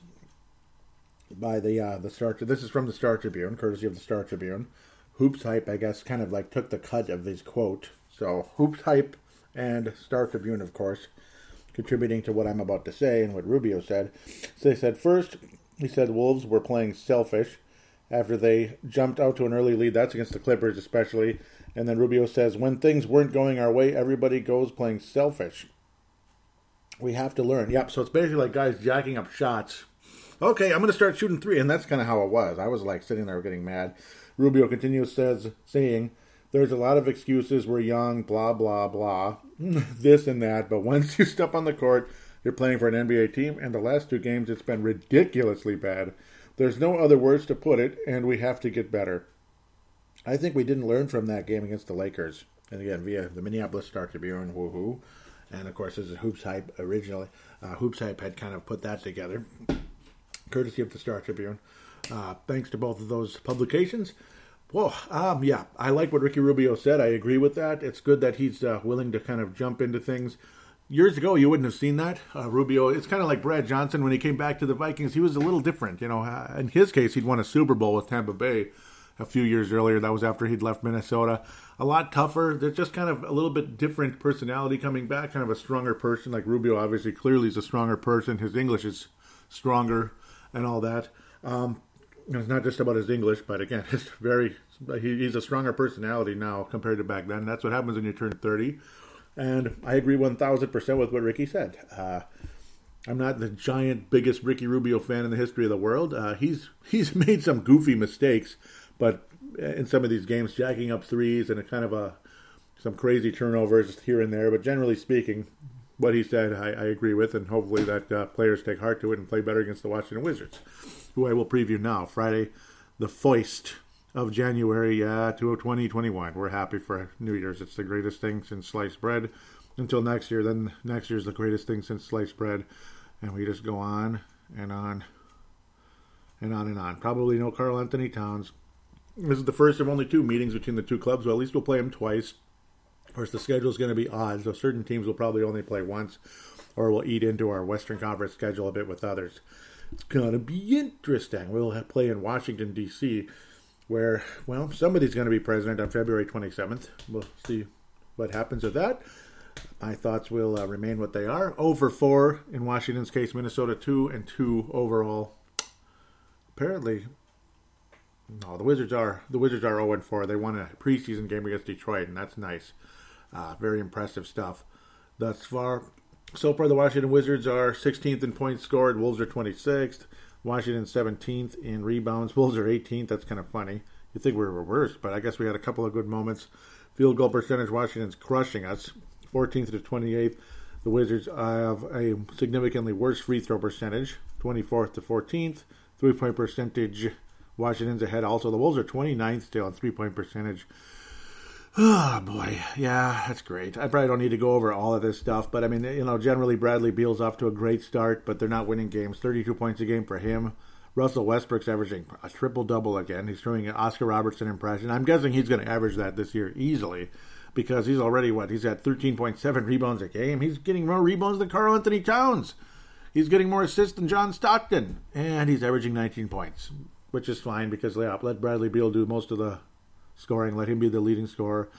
by the uh, the Star. This is from the Star Tribune, courtesy of the Star Tribune. Hoops hype, I guess, kind of like took the cut of his quote. So Hoops hype and Star Tribune, of course, contributing to what I'm about to say and what Rubio said. So they said first, he said Wolves were playing selfish after they jumped out to an early lead. That's against the Clippers, especially. And then Rubio says, when things weren't going our way, everybody goes playing selfish we have to learn. Yep. So it's basically like guys jacking up shots. Okay, I'm going to start shooting three, and that's kind of how it was. I was like sitting there getting mad. Rubio continues says saying, "There's a lot of excuses. We're young, blah blah blah, this and that. But once you step on the court, you're playing for an NBA team, and the last two games it's been ridiculously bad. There's no other words to put it, and we have to get better." I think we didn't learn from that game against the Lakers, and again via the Minneapolis Star Tribune. Woohoo! And of course, this is Hoops Hype originally. Uh, Hoops Hype had kind of put that together, courtesy of the Star Tribune. Uh, thanks to both of those publications. Well, um, yeah, I like what Ricky Rubio said. I agree with that. It's good that he's uh, willing to kind of jump into things. Years ago, you wouldn't have seen that. Uh, Rubio, it's kind of like Brad Johnson when he came back to the Vikings. He was a little different. You know, uh, in his case, he'd won a Super Bowl with Tampa Bay. a few years earlier. That was after he'd left Minnesota. A lot tougher. They're just kind of a little bit different personality coming back, kind of a stronger person. Like Rubio, obviously, clearly is a stronger person. His English is stronger and all that. Um, it's not just about his English, but again, it's very. He, he's a stronger personality now compared to back then. That's what happens when you turn 30. And I agree 1000% with what Ricky said. Uh, I'm not the giant, biggest Ricky Rubio fan in the history of the world. Uh, he's he's made some goofy mistakes, but in some of these games, jacking up threes and a kind of a some crazy turnovers here and there. But generally speaking, what he said, I, I agree with, and hopefully that uh, players take heart to it and play better against the Washington Wizards, who I will preview now. Friday, the foist of January uh, 2021. We're happy for New Year's. It's the greatest thing since sliced bread. Until next year, then next year's the greatest thing since sliced bread. And we just go on and on and on and on. Probably no Karl-Anthony Towns. This is the first of only two meetings between the two clubs. Well, at least we'll play them twice. Of course, the schedule is going to be odd, so certain teams will probably only play once, or we'll eat into our Western Conference schedule a bit with others. It's going to be interesting. We'll play in Washington, D.C., where, well, somebody's going to be president on February 27th. We'll see what happens with that. My thoughts will uh, remain what they are. Over 4 in Washington's case, Minnesota 2 and 2 overall. Apparently, no, the Wizards are the Wizards are 0 4. They won a preseason game against Detroit, and that's nice. Uh, very impressive stuff thus far. So far, the Washington Wizards are 16th in points scored. Wolves are 26th. Washington 17th in rebounds. Wolves are 18th. That's kind of funny. You think we were worse, but I guess we had a couple of good moments. Field goal percentage, Washington's crushing us. 14th to 28th. The Wizards have a significantly worse free throw percentage, 24th to 14th. Three point percentage, Washington's ahead. Also, the Wolves are 29th still on three point percentage. Oh boy, yeah, that's great. I probably don't need to go over all of this stuff, but I mean, you know, generally Bradley Beal's off to a great start, but they're not winning games. Thirty-two points a game for him. Russell Westbrook's averaging a triple double again. He's doing an Oscar Robertson impression. I'm guessing he's going to average that this year easily because he's already what? He's at 13.7 rebounds a game. He's getting more rebounds than Karl-Anthony Towns. He's getting more assists than John Stockton, and he's averaging 19 points, which is fine because yeah, let Bradley Beal do most of the scoring. Let him be the leading scorer.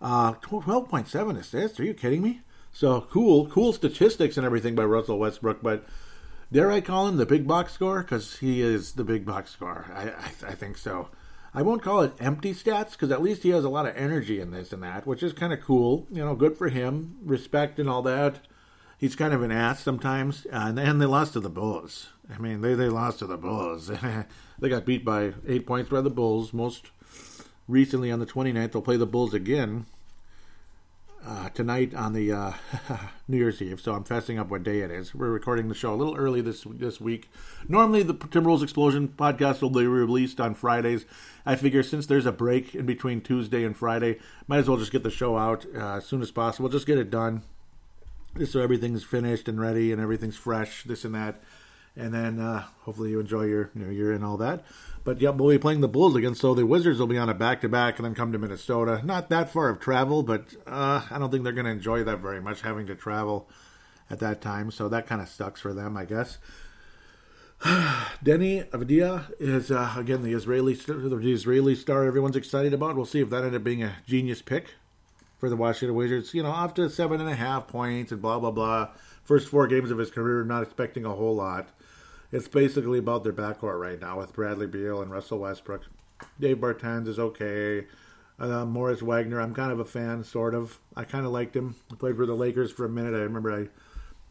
Uh, 12.7 assists. Are you kidding me? So cool, cool statistics and everything by Russell Westbrook, but dare I call him the big box scorer? Because he is the big box scorer. I, I, I think so. I won't call it empty stats because at least he has a lot of energy in this and that, which is kind of cool. You know, good for him, respect and all that. He's kind of an ass sometimes, and then they lost to the Bulls. I mean, they they lost to the Bulls. they got beat by eight points by the Bulls. Most recently on the 29th, they'll play the Bulls again uh, tonight on the uh, New Year's Eve. So I'm fessing up what day it is. We're recording the show a little early this this week. Normally, the Timberwolves Explosion podcast will be released on Fridays. I figure since there's a break in between Tuesday and Friday, might as well just get the show out uh, as soon as possible. Just get it done, just so everything's finished and ready and everything's fresh. This and that, and then uh, hopefully you enjoy your New Year and all that. But yep, we'll be playing the Bulls again, so the Wizards will be on a back to back and then come to Minnesota. Not that far of travel, but uh, I don't think they're going to enjoy that very much having to travel at that time. So that kind of sucks for them, I guess. Deni Avdija is uh, again the Israeli the Israeli star everyone's excited about. We'll see if that ended up being a genius pick for the Washington Wizards. You know, off to seven and a half points and blah blah blah. First four games of his career, not expecting a whole lot. It's basically about their backcourt right now with Bradley Beal and Russell Westbrook. Dave Bertans is okay. Uh, Moritz Wagner, I'm kind of a fan, sort of. I kind of liked him. He played for the Lakers for a minute. I remember I,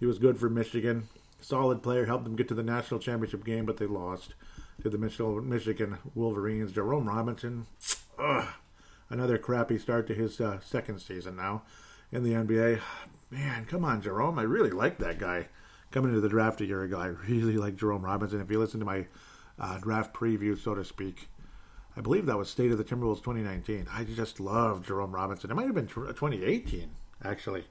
he was good for Michigan. Solid player, helped them get to the national championship game, but they lost to the Michigan Wolverines. Jerome Robinson, ugh, another crappy start to his uh, second season now in the NBA. Man, come on, Jerome. I really like that guy coming into the draft a year ago, I really like Jerome Robinson. If you listen to my uh, draft preview, so to speak, I believe that was State of the Timberwolves 2019. I just love Jerome Robinson. It might have been 2018, actually.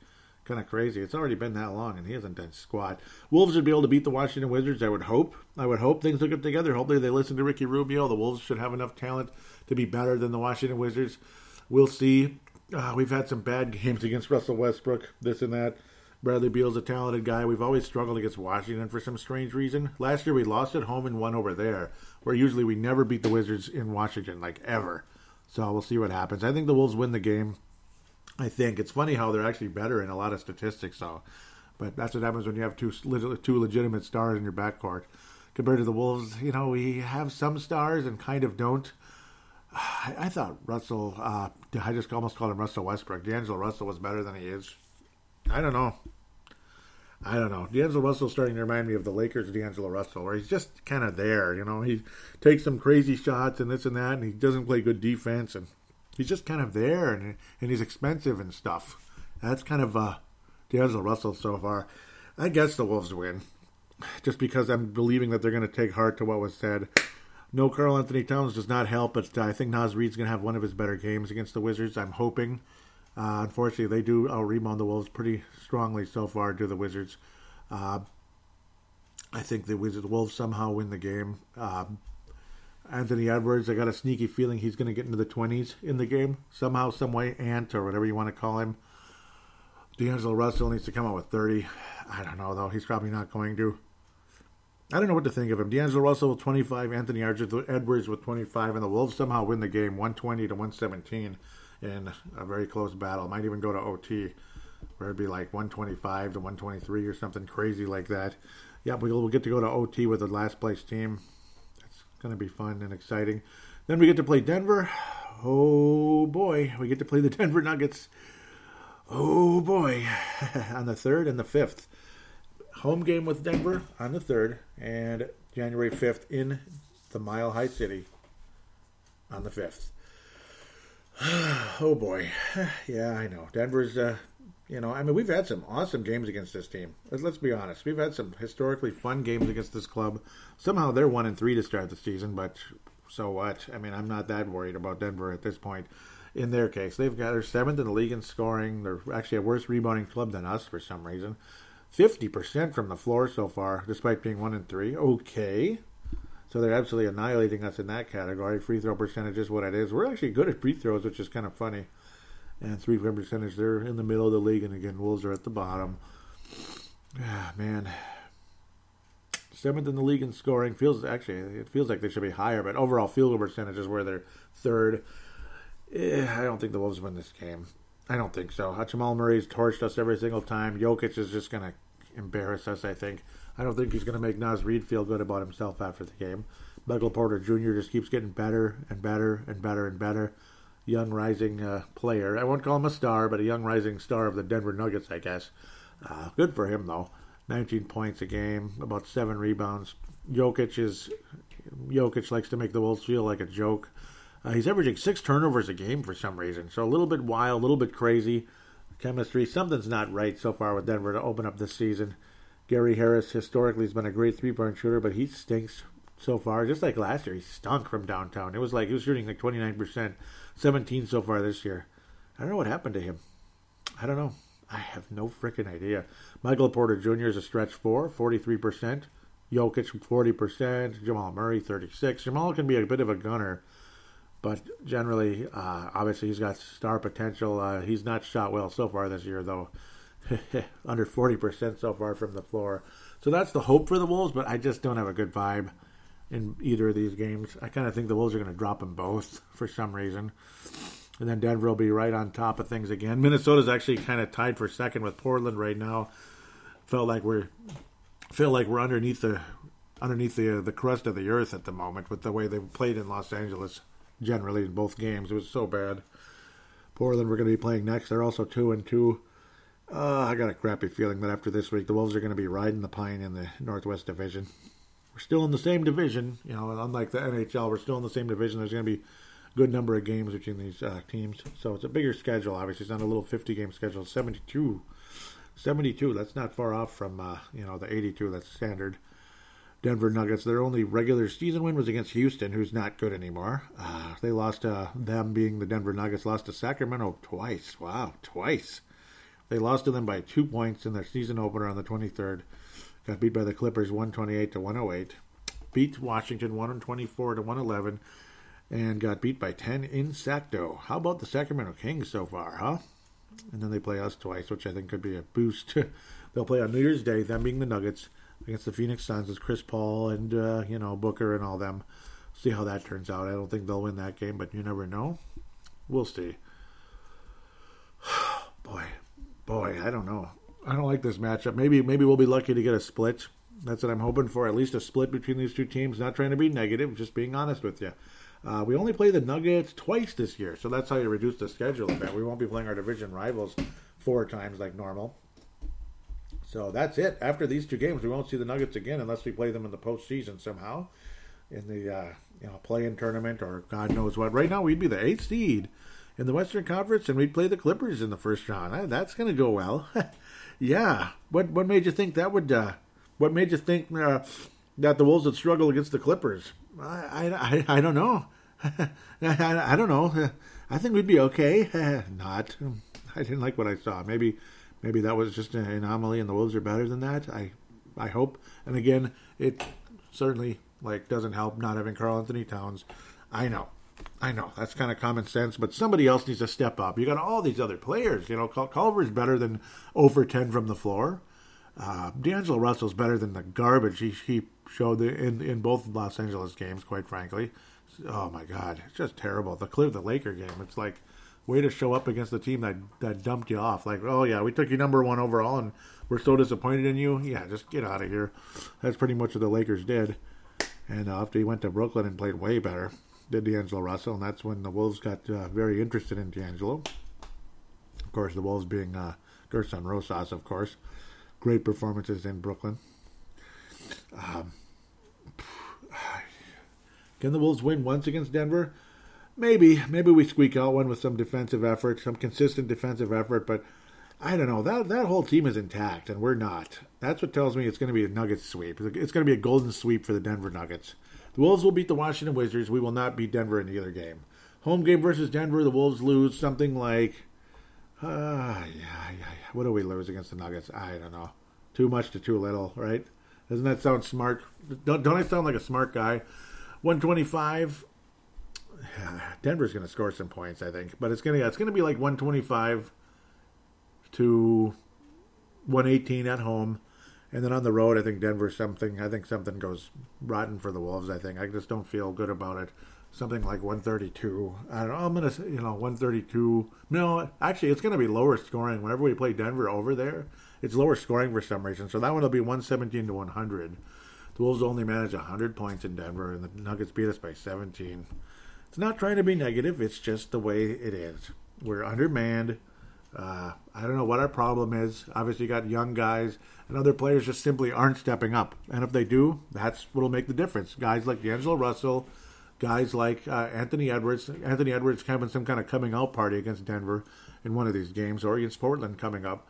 Kind of crazy. It's already been that long, and he hasn't done squat. Wolves should be able to beat the Washington Wizards. I would hope. I would hope things will get together. Hopefully, they listen to Ricky Rubio. The Wolves should have enough talent to be better than the Washington Wizards. We'll see. Uh, we've had some bad games against Russell Westbrook, this and that Bradley Beal's a talented guy. We've always struggled against Washington for some strange reason. Last year we lost at home and won over there, where usually we never beat the Wizards in Washington, like ever. So we'll see what happens. I think the Wolves win the game. I think it's funny how they're actually better in a lot of statistics. though. but that's what happens when you have two two legitimate stars in your backcourt. Compared to the Wolves, you know we have some stars and kind of don't. I, I thought Russell. Uh, I just almost called him Russell Westbrook. D'Angelo Russell was better than he is. I don't know. I don't know. D'Angelo Russell's starting to remind me of the Lakers D'Angelo Russell, where he's just kind of there. You know, he takes some crazy shots and this and that, and he doesn't play good defense, and he's just kind of there, and and he's expensive and stuff. That's kind of uh, D'Angelo Russell so far. I guess the Wolves win, just because I'm believing that they're going to take heart to what was said. No, Karl-Anthony Towns does not help, but I think Naz Reid's going to have one of his better games against the Wizards. I'm hoping. Uh, unfortunately, they do out rebound the Wolves pretty strongly so far to the Wizards. Uh, I think the Wizards Wolves somehow win the game. Uh, Anthony Edwards, I got a sneaky feeling he's going to get into the 20s in the game somehow, some way. Ant or whatever you want to call him. D'Angelo Russell needs to come out with 30. I don't know though. He's probably not going to. I don't know what to think of him. D'Angelo Russell with 25, Anthony Edwards with 25, and the Wolves somehow win the game 120 to 117 in a very close battle. Might even go to OT, where it'd be like 125 to 123 or something crazy like that. Yeah, we'll, get to go to OT with the last place team. That's going to be fun and exciting. Then we get to play Denver. Oh boy, we get to play the Denver Nuggets. Oh boy, on the third and the fifth. Home game with Denver on the third, and January 5th in the Mile High City on the 5th. oh boy, yeah, I know. Denver's, uh, you know, I mean, we've had some awesome games against this team. Let's be honest. We've had some historically fun games against this club. Somehow they're one and three to start the season, but so what? I mean, I'm not that worried about Denver at this point. In their case, they've got they're seventh in the league in scoring. They're actually a worse rebounding club than us for some reason. Fifty percent from the floor so far, despite being one and three. Okay, so they're absolutely annihilating us in that category. Free throw percentage is what it is. We're actually good at free throws, which is kind of funny. And three point percentage, they're in the middle of the league, and again, Wolves are at the bottom. Ah, man. Seventh in the league in scoring. Feels actually it feels like they should be higher, but overall field goal percentage is where they're third. Eh, I don't think the Wolves win this game. I don't think so. Jamal Murray's torched us every single time. Jokic is just going to embarrass us, I think. I don't think he's going to make Naz Reid feel good about himself after the game. Michael Porter Jr. just keeps getting better and better and better and better. Young rising uh, player. I won't call him a star, but a young rising star of the Denver Nuggets, I guess. Uh, good for him though. 19 points a game, about seven rebounds. Jokic is Jokic likes to make the Wolves feel like a joke. Uh, he's averaging six turnovers a game for some reason, so a little bit wild, a little bit crazy. Chemistry, something's not right so far with Denver to open up this season. Gary Harris historically has been a great three point shooter, but he stinks so far. Just like last year, he stunk from downtown. It was like he was shooting like 29%, 17 so far this year. I don't know what happened to him. I don't know. I have no freaking idea. Michael Porter Jr. is a stretch four, 43%. Jokic, 40%. Jamal Murray, 36 Jamal can be a bit of a gunner, but generally, uh, obviously, he's got star potential. Uh, he's not shot well so far this year, though. under 40% so far from the floor. So that's the hope for the Wolves, but I just don't have a good vibe in either of these games. I kind of think the Wolves are going to drop them both for some reason. And then Denver will be right on top of things again. Minnesota's actually kind of tied for second with Portland right now. Felt like we're feel like we're underneath the underneath the the crust of the earth at the moment with the way they played in Los Angeles generally in both games. It was so bad. Portland we're going to be playing next. They're also 2 and 2. Uh, I got a crappy feeling that after this week, the Wolves are going to be riding the pine in the Northwest Division. We're still in the same division, you know. Unlike the NHL, we're still in the same division. There's going to be a good number of games between these uh, teams, so it's a bigger schedule. Obviously, it's not a little 50-game schedule. 72, 72. That's not far off from uh, you know the 82. That's standard. Denver Nuggets. Their only regular season win was against Houston, who's not good anymore. Uh, they lost to them, being the Denver Nuggets, lost to Sacramento twice. Wow, twice. They lost to them by two points in their season opener on the 23rd. Got beat by the Clippers 128 to 108. Beat Washington 124 to 111. And got beat by 10 in Sacto. How about the Sacramento Kings so far, huh? and then they play us twice, which I think could be a boost. They'll play on New Year's Day, them being the Nuggets, against the Phoenix Suns with Chris Paul and uh, you know Booker and all them. See how that turns out. I don't think they'll win that game, but you never know. We'll see. boy, boy, I don't know. I don't like this matchup. Maybe maybe we'll be lucky to get a split. That's what I'm hoping for. At least a split between these two teams. Not trying to be negative, just being honest with you. Uh, we only play the Nuggets twice this year, so that's how you reduce the schedule a bit. We won't be playing our division rivals four times like normal. So that's it. After these two games, we won't see the Nuggets again unless we play them in the postseason somehow, in the uh, you know play-in tournament or God knows what. Right now, we'd be the eighth seed in the Western Conference, and we'd play the Clippers in the first round. That's going to go well. yeah. What what made you think that would? Uh, what made you think uh, that the Wolves would struggle against the Clippers? I I, I, don't know. I, I, don't know. I think we'd be okay. Not. I didn't like what I saw. Maybe maybe that was just an anomaly, and the Wolves are better than that. I I hope. And again, it certainly like doesn't help not having Karl-Anthony Towns. I know. I know that's kind of common sense, but somebody else needs to step up. You got all these other players. You know, Culver's better than over ten from the floor. Uh, D'Angelo Russell's better than the garbage he, he showed in in both Los Angeles games. Quite frankly, oh my God, it's just terrible. The Clip the Laker game, it's like way to show up against the team that that dumped you off. Like, oh yeah, we took you number one overall, and we're so disappointed in you. Yeah, just get out of here. That's pretty much what the Lakers did. And uh, after he went to Brooklyn and played way better, did D'Angelo Russell, and that's when the Wolves got uh, very interested in D'Angelo. Of course, the Wolves being uh, Gersson Rosas, of course great performances in Brooklyn. Um, can the Wolves win once against Denver? Maybe. Maybe we squeak out one with some defensive effort, some consistent defensive effort, but I don't know. That that whole team is intact, and we're not. That's what tells me it's going to be a Nuggets sweep. It's going to be a golden sweep for the Denver Nuggets. The Wolves will beat the Washington Wizards. We will not beat Denver in the other game. Home game versus Denver, the Wolves lose something like uh, yeah, yeah, yeah. What do we lose against the Nuggets? I don't know. Too much to too little, right? Doesn't that sound smart? Don't, don't I sound like a smart guy? 125. Denver's going to score some points, I think, but it's going to it's going to be like 125 to 118 at home, and then on the road, I think Denver something. I think something goes rotten for the Wolves. I think I just don't feel good about it something like 132. I don't know. I'm gonna say, you know 132. No, actually, it's gonna be lower scoring. Whenever we play Denver over there, it's lower scoring for some reason. So that one will be 117 to 100. The Wolves only managed 100 points in Denver, and the Nuggets beat us by 17. It's not trying to be negative. It's just the way it is. We're undermanned. Uh, I don't know what our problem is. Obviously, you got young guys, and other players just simply aren't stepping up. And if they do, that's what'll make the difference. Guys like D'Angelo Russell, guys like uh, Anthony Edwards. Anthony Edwards having some kind of coming out party against Denver in one of these games, or against Portland coming up.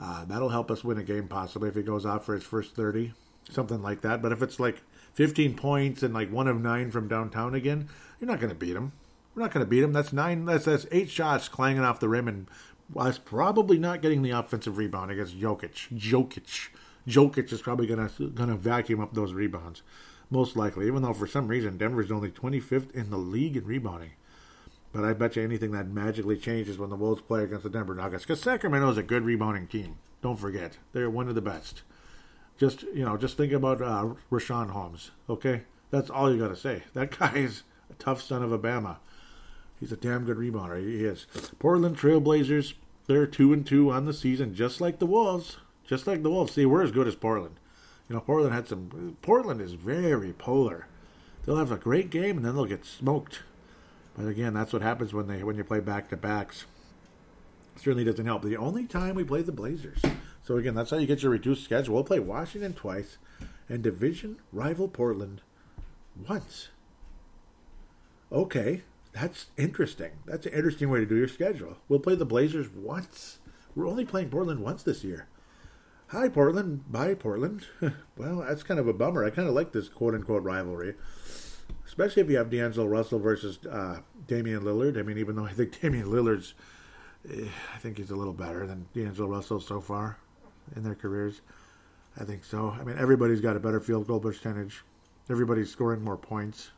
Uh, that'll help us win a game possibly if he goes out for his first 30, something like that. But if it's like 15 points and like one of nine from downtown again, you're not going to beat him. We're not going to beat him. That's nine. That's that's eight shots clanging off the rim, and was probably not getting the offensive rebound against Jokic. Jokic. Jokic is probably gonna gonna vacuum up those rebounds most likely, even though for some reason Denver's only 25th in the league in rebounding. But I bet you anything that magically changes when the Wolves play against the Denver Nuggets. Because Sacramento is a good rebounding team. Don't forget. They're one of the best. Just, you know, just think about uh, Richaun Holmes, okay? That's all you got to say. That guy is a tough son of a Bama. He's a damn good rebounder. He is. Portland Trailblazers, they're 2 and 2 on the season, just like the Wolves. Just like the Wolves. See, we're as good as Portland. You know, Portland had some. Portland is very polar. They'll have a great game and then they'll get smoked. But again, that's what happens when they when you play back to backs. Certainly doesn't help. The only time we play the Blazers. So again, that's how you get your reduced schedule. We'll play Washington twice and division rival Portland once. Okay, that's interesting. That's an interesting way to do your schedule. We'll play the Blazers once. We're only playing Portland once this year. Hi, Portland. Bye, Portland. well, that's kind of a bummer. I kind of like this quote unquote rivalry, especially if you have D'Angelo Russell versus uh, Damian Lillard. I mean, even though I think Damian Lillard's, eh, I think he's a little better than D'Angelo Russell so far in their careers. I think so. I mean, everybody's got a better field goal percentage. Everybody's scoring more points.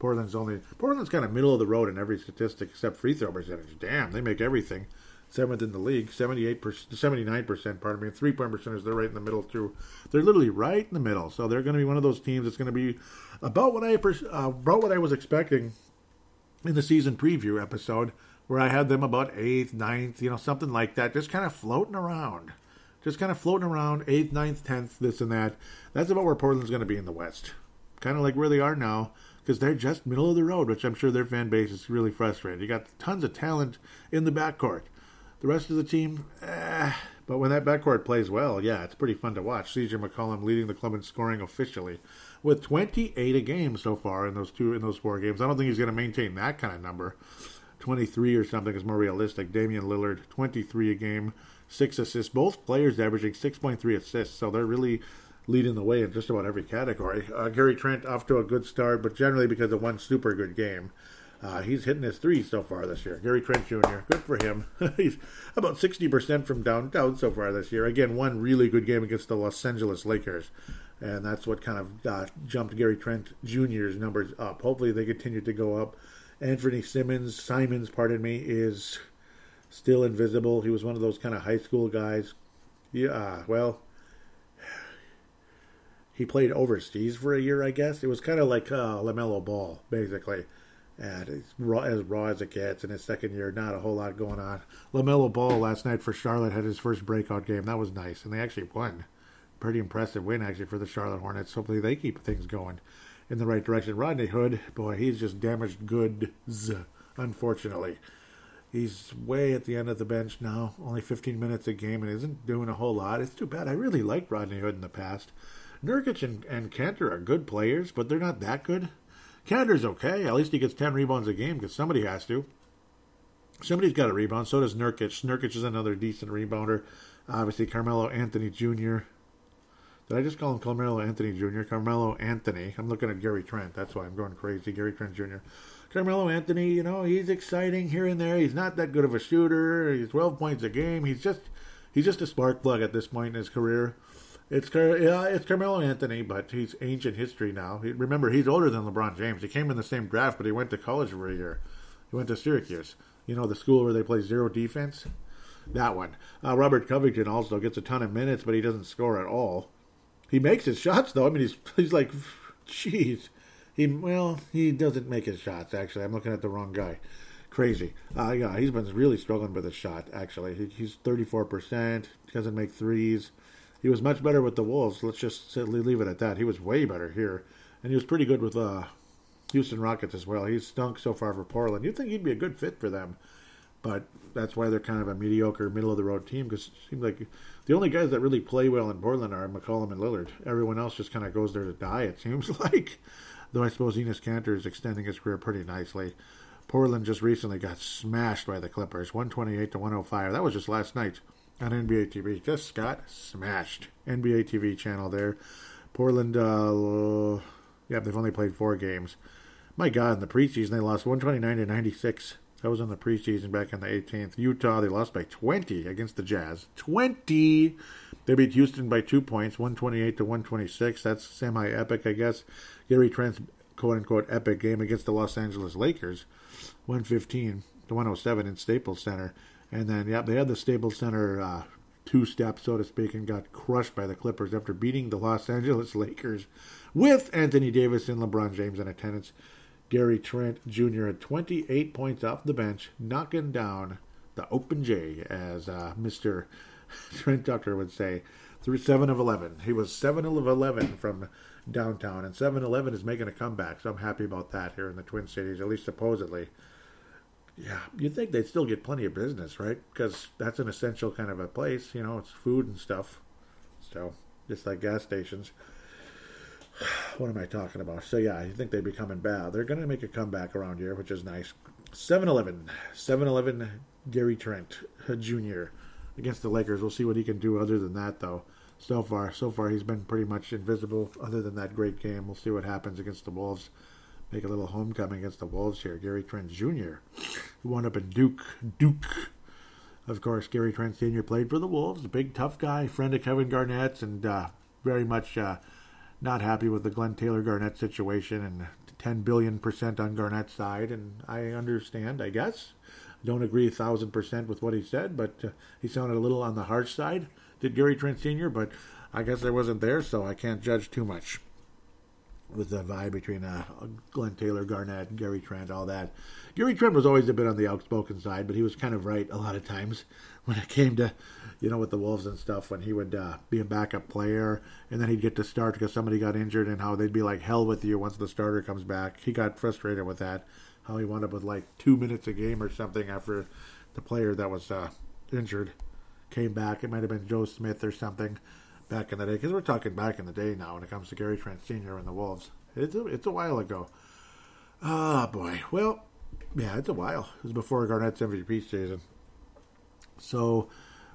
Portland's only Portland's kind of middle of the road in every statistic except free throw percentage. Damn, they make everything. seventh in the league, 78 79 percent. Pardon me, three point percentage. They're right in the middle too. They're literally right in the middle. So they're going to be one of those teams that's going to be about what I uh, about what I was expecting in the season preview episode, where I had them about eighth, ninth, you know, something like that, just kind of floating around, just kind of floating around eighth, ninth, tenth, this and that. That's about where Portland's going to be in the West, kind of like where they are now because they're just middle of the road, which I'm sure their fan base is really frustrated. You got tons of talent in the backcourt. The rest of the team, eh. But when that backcourt plays well, yeah, it's pretty fun to watch. CJ McCollum leading the club in scoring officially with 28 a game so far in those two in those four games. I don't think he's going to maintain that kind of number. 23 or something is more realistic. Damian Lillard, 23 a game, six assists. Both players averaging 6.3 assists, so they're really leading the way in just about every category. Uh, Gary Trent off to a good start, but generally because of one super good game. Uh, he's hitting his three so far this year. Gary Trent Jr., good for him. he's about 60% from downtown so far this year. Again, one really good game against the Los Angeles Lakers. And that's what kind of uh, jumped Gary Trent Jr.'s numbers up. Hopefully they continue to go up. Anthony Simmons, Simons, pardon me, is still invisible. He was one of those kind of high school guys. Yeah, well, he played overseas for a year, I guess. It was kind of like uh, LaMelo Ball, basically. And he's raw, as raw as it gets in his second year. Not a whole lot going on. LaMelo Ball last night for Charlotte had his first breakout game. That was nice. And they actually won. Pretty impressive win, actually, for the Charlotte Hornets. Hopefully they keep things going in the right direction. Rodney Hood, boy, he's just damaged goods, unfortunately. He's way at the end of the bench now, only 15 minutes a game, and isn't doing a whole lot. It's too bad. I really liked Rodney Hood in the past. Nurkic and, and Kanter are good players, but they're not that good. Kanter's okay. At least he gets 10 rebounds a game because somebody has to. Somebody's got a rebound. So does Nurkic. Nurkic is another decent rebounder. Obviously, Carmelo Anthony Jr. Did I just call him Carmelo Anthony Jr.? Carmelo Anthony. I'm looking at Gary Trent. That's why I'm going crazy. Gary Trent Jr. Carmelo Anthony, you know, he's exciting here and there. He's not that good of a shooter. He's 12 points a game. He's just he's just a spark plug at this point in his career. It's yeah, it's Carmelo Anthony, but he's ancient history now. He, remember, he's older than LeBron James. He came in the same draft, but he went to college for a year. He went to Syracuse. You know, the school where they play zero defense. That one. Uh, Robert Covington also gets a ton of minutes, but he doesn't score at all. He makes his shots though. I mean, he's he's like, jeez. He well, he doesn't make his shots. Actually, I'm looking at the wrong guy. Crazy. Uh, yeah, he's been really struggling with his shot. Actually, he, he's 34 percent. Doesn't make threes. He was much better with the Wolves. Let's just leave it at that. He was way better here, and he was pretty good with uh, Houston Rockets as well. He's stunk so far for Portland. You'd think he'd be a good fit for them, but that's why they're kind of a mediocre, middle of the road team. Because it seems like the only guys that really play well in Portland are McCollum and Lillard. Everyone else just kind of goes there to die. It seems like, though I suppose Enes Kanter is extending his career pretty nicely. Portland just recently got smashed by the Clippers, 128 to 105. That was just last night on NBA TV. Just got smashed. NBA TV channel there. Portland, uh, yeah, they've only played four games. My God, in the preseason, they lost 129 to 96. That was in the preseason back on the 18th. Utah, they lost by 20 against the Jazz. 20! They beat Houston by two points, 128 to 126. That's semi epic, I guess. Gary Trent's quote unquote epic game against the Los Angeles Lakers, 115 to 107 in Staples Center. And then, yeah, they had the Staples Center uh, two step, so to speak, and got crushed by the Clippers after beating the Los Angeles Lakers with Anthony Davis and LeBron James in attendance. Gary Trent Jr. had 28 points off the bench, knocking down the open J, as uh, Mr. Trent Tucker would say, through 7 of 11. He was 7 of 11 from downtown, and 7 11 is making a comeback, so I'm happy about that here in the Twin Cities, at least supposedly. Yeah, you'd think they'd still get plenty of business, right? Because that's an essential kind of a place. You know, it's food and stuff. So, just like gas stations. What am I talking about? So, yeah, I think they'd be coming back. They're going to make a comeback around here, which is nice. 7 Eleven. 7 Eleven Gary Trent uh, Jr. against the Lakers. We'll see what he can do other than that, though. So far, so far, he's been pretty much invisible other than that great game. We'll see what happens against the Wolves make a little homecoming against the Wolves here. Gary Trent Jr., who wound up in Duke. Duke. Of course, Gary Trent Sr. played for the Wolves, a big, tough guy, friend of Kevin Garnett's, and uh, very much uh, not happy with the Glenn Taylor Garnett situation and 10 billion percent on Garnett's side. And I understand, I guess. I don't agree a thousand percent with what he said, but uh, he sounded a little on the harsh side. Did Gary Trent Sr., but I guess I wasn't there, so I can't judge too much with the vibe between uh, Glenn Taylor, Garnett, and Gary Trent, all that. Gary Trent was always a bit on the outspoken side, but he was kind of right a lot of times when it came to, you know, with the Wolves and stuff, when he would uh, be a backup player and then he'd get to start because somebody got injured and how they'd be like, hell with you once the starter comes back. He got frustrated with that, how he wound up with like two minutes a game or something after the player that was uh, injured came back. It might have been Joe Smith or something back in the day, because we're talking back in the day now when it comes to Gary Trent Sr. and the Wolves. It's a, it's a while ago. Ah, oh, boy. Well, yeah, it's a while. It was before Garnett's MVP season. So,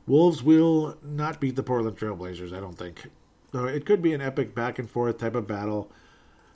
Wolves will not beat the Portland Trailblazers, I don't think. So it could be an epic back and forth type of battle.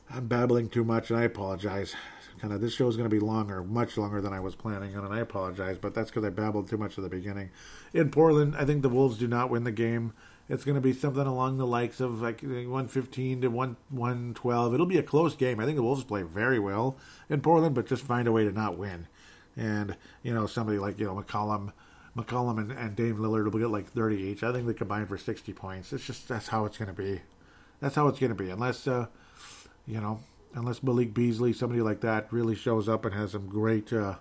I'm babbling too much, and I apologize. Kind of, this show is going to be longer, much longer than I was planning on, and I apologize. But that's because I babbled too much at the beginning. In Portland, I think the Wolves do not win the game. It's going to be something along the likes of like 115 to 1 112. It'll be a close game. I think the Wolves play very well in Portland, but just find a way to not win. And you know somebody like you know McCollum, McCollum and, and Dame Lillard will get like 30 each. I think they combine for 60 points. It's just that's how it's going to be. That's how it's going to be. Unless uh, you know, unless Malik Beasley, somebody like that, really shows up and has some great. Uh,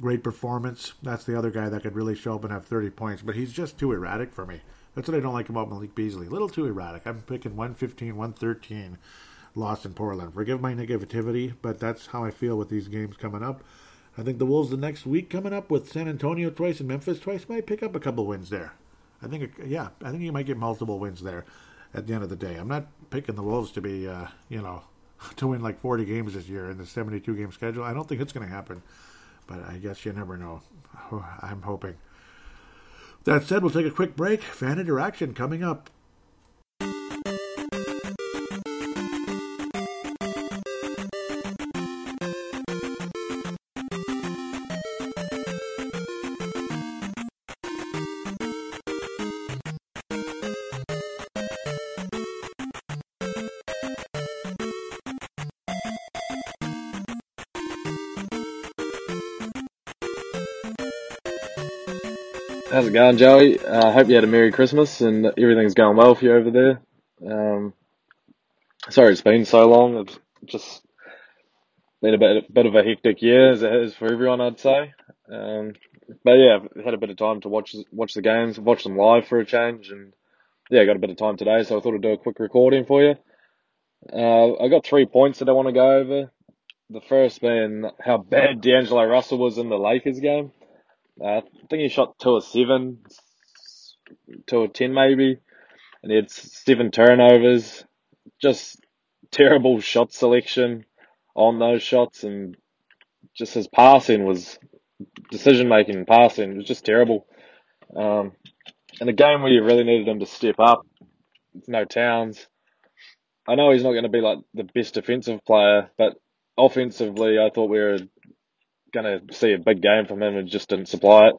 great performance. That's the other guy that could really show up and have 30 points, but he's just too erratic for me. That's what I don't like about Malik Beasley. A little too erratic. I'm picking 115, 113 loss in Portland. Forgive my negativity, but that's how I feel with these games coming up. I think the Wolves the next week coming up with San Antonio twice and Memphis twice might pick up a couple wins there. I think, yeah, I think you might get multiple wins there at the end of the day. I'm not picking the Wolves to be, uh, you know, to win like 40 games this year in the 72 game schedule. I don't think it's going to happen, but I guess you never know. I'm hoping. That said, we'll take a quick break. Fan interaction coming up. It going, Joey? I uh, hope you had a Merry Christmas and everything's going well for you over there. Um, sorry it's been so long. It's just been a bit, bit of a hectic year, as it is for everyone, I'd say. Um, but yeah, I've had a bit of time to watch watch the games, watch them live for a change, and yeah, I got a bit of time today, so I thought I'd do a quick recording for you. Uh, I got three points that I want to go over. The first being how bad D'Angelo Russell was in the Lakers game. I think he shot two or seven, two or ten maybe, and he had seven turnovers. Just terrible shot selection on those shots, and just his passing was decision making and passing was just terrible. Um, in a game where you really needed him to step up, it's no Towns. I know he's not going to be like the best defensive player, but offensively, I thought we were going to see a big game from him and just didn't supply it.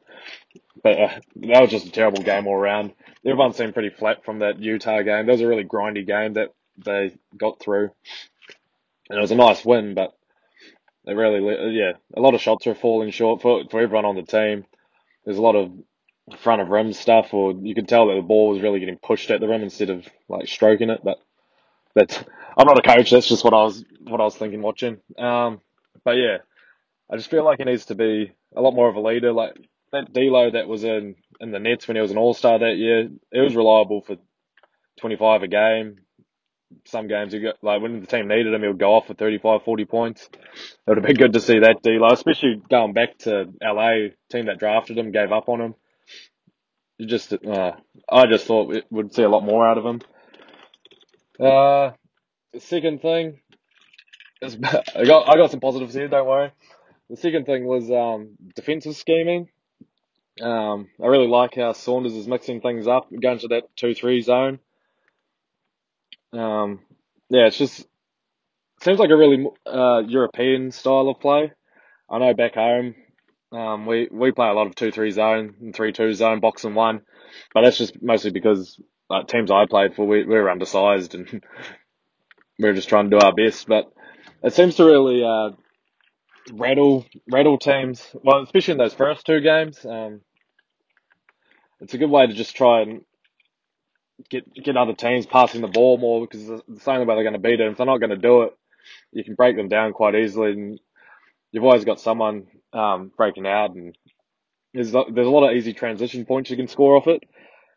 But uh, that was just a terrible game all around. Everyone seemed pretty flat from that Utah game. That was a really grindy game that they got through. And it was a nice win, but they really, yeah, a lot of shots were falling short for, for everyone on the team. There's a lot of front of rim stuff, or you could tell that the ball was really getting pushed at the rim instead of like stroking it. But that's I'm not a coach. That's just what I was what I was thinking watching. Um, but yeah, I just feel like he needs to be a lot more of a leader. Like that D'Lo that was in in the Nets when he was an All Star that year, it was reliable for 25 a game. Some games, he got, like when the team needed him, he would go off for 35, 40 points. It would have been good to see that D'Lo, especially going back to LA, team that drafted him, gave up on him. You just, uh, I just thought it would see a lot more out of him. Uh, the second thing is, I got I got some positives here. Don't worry. The second thing was um, defensive scheming. Um, I really like how Saunders is mixing things up, going to that 2-3 zone. Um, yeah, it's just seems like a really uh, European style of play. I know back home, um, we we play a lot of two three zone and three two zone box and one, but that's just mostly because like teams I played for we, we were undersized and we were just trying to do our best. But it seems to really uh, rattle rattle teams. Well, especially in those first two games, um, it's a good way to just try and get get other teams passing the ball more because it's the only way they're going to beat it. If they're not going to do it, you can break them down quite easily, and you've always got someone um, breaking out, and there's there's a lot of easy transition points you can score off it.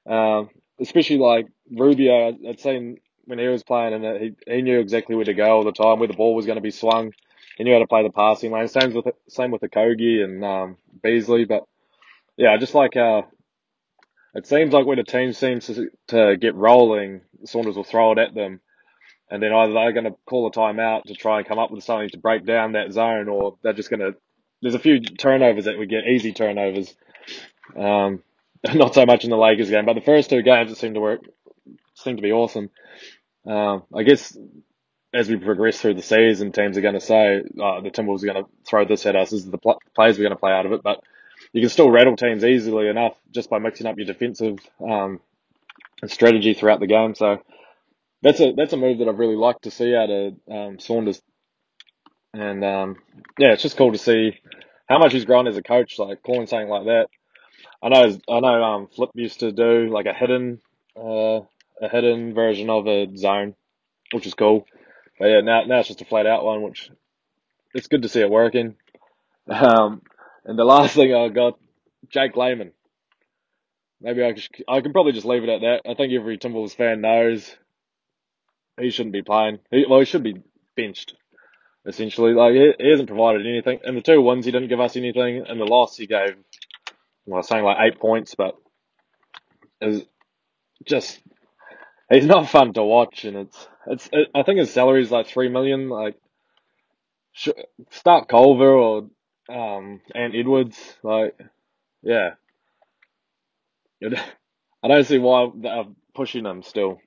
Um, especially like Rubio, I'd seen when he was playing, and he he knew exactly where to go all the time, where the ball was going to be swung. He knew how to play the passing lane. Same with same with the Kogi and um, Beasley, but yeah, just like uh, it seems like when a team seems to, to get rolling, Saunders will throw it at them, and then either they're going to call a timeout to try and come up with something to break down that zone, or they're just going to. There's a few turnovers that we get, easy turnovers. Um, not so much in the Lakers game, but the first two games it seemed to work, seemed to be awesome. Um, I guess as we progress through the season, teams are going to say uh, the Timberwolves are going to throw this at us. This is the pl- we're going to play out of it, but you can still rattle teams easily enough just by mixing up your defensive um, strategy throughout the game. So that's a that's a move that I've really liked to see out of um, Saunders, and um, yeah, it's just cool to see how much he's grown as a coach. Like calling something like that. I know I know um, Flip used to do like a hidden uh, a hidden version of a zone, which is cool. But yeah, now now it's just a flat out one, which it's good to see it working. Um, and the last thing I got, Jake Layman. Maybe I, I can probably just leave it at that. I think every Timberwolves fan knows he shouldn't be playing. He, well, he should be benched, essentially. Like he, he hasn't provided anything. In the two wins, he didn't give us anything. In the loss, he gave, well, I was saying like eight points, but is just he's not fun to watch, and it's it's. It, I think his salary is like three million. Like, start Culver or um, and Edwards, like, yeah. I don't see why they're pushing them still,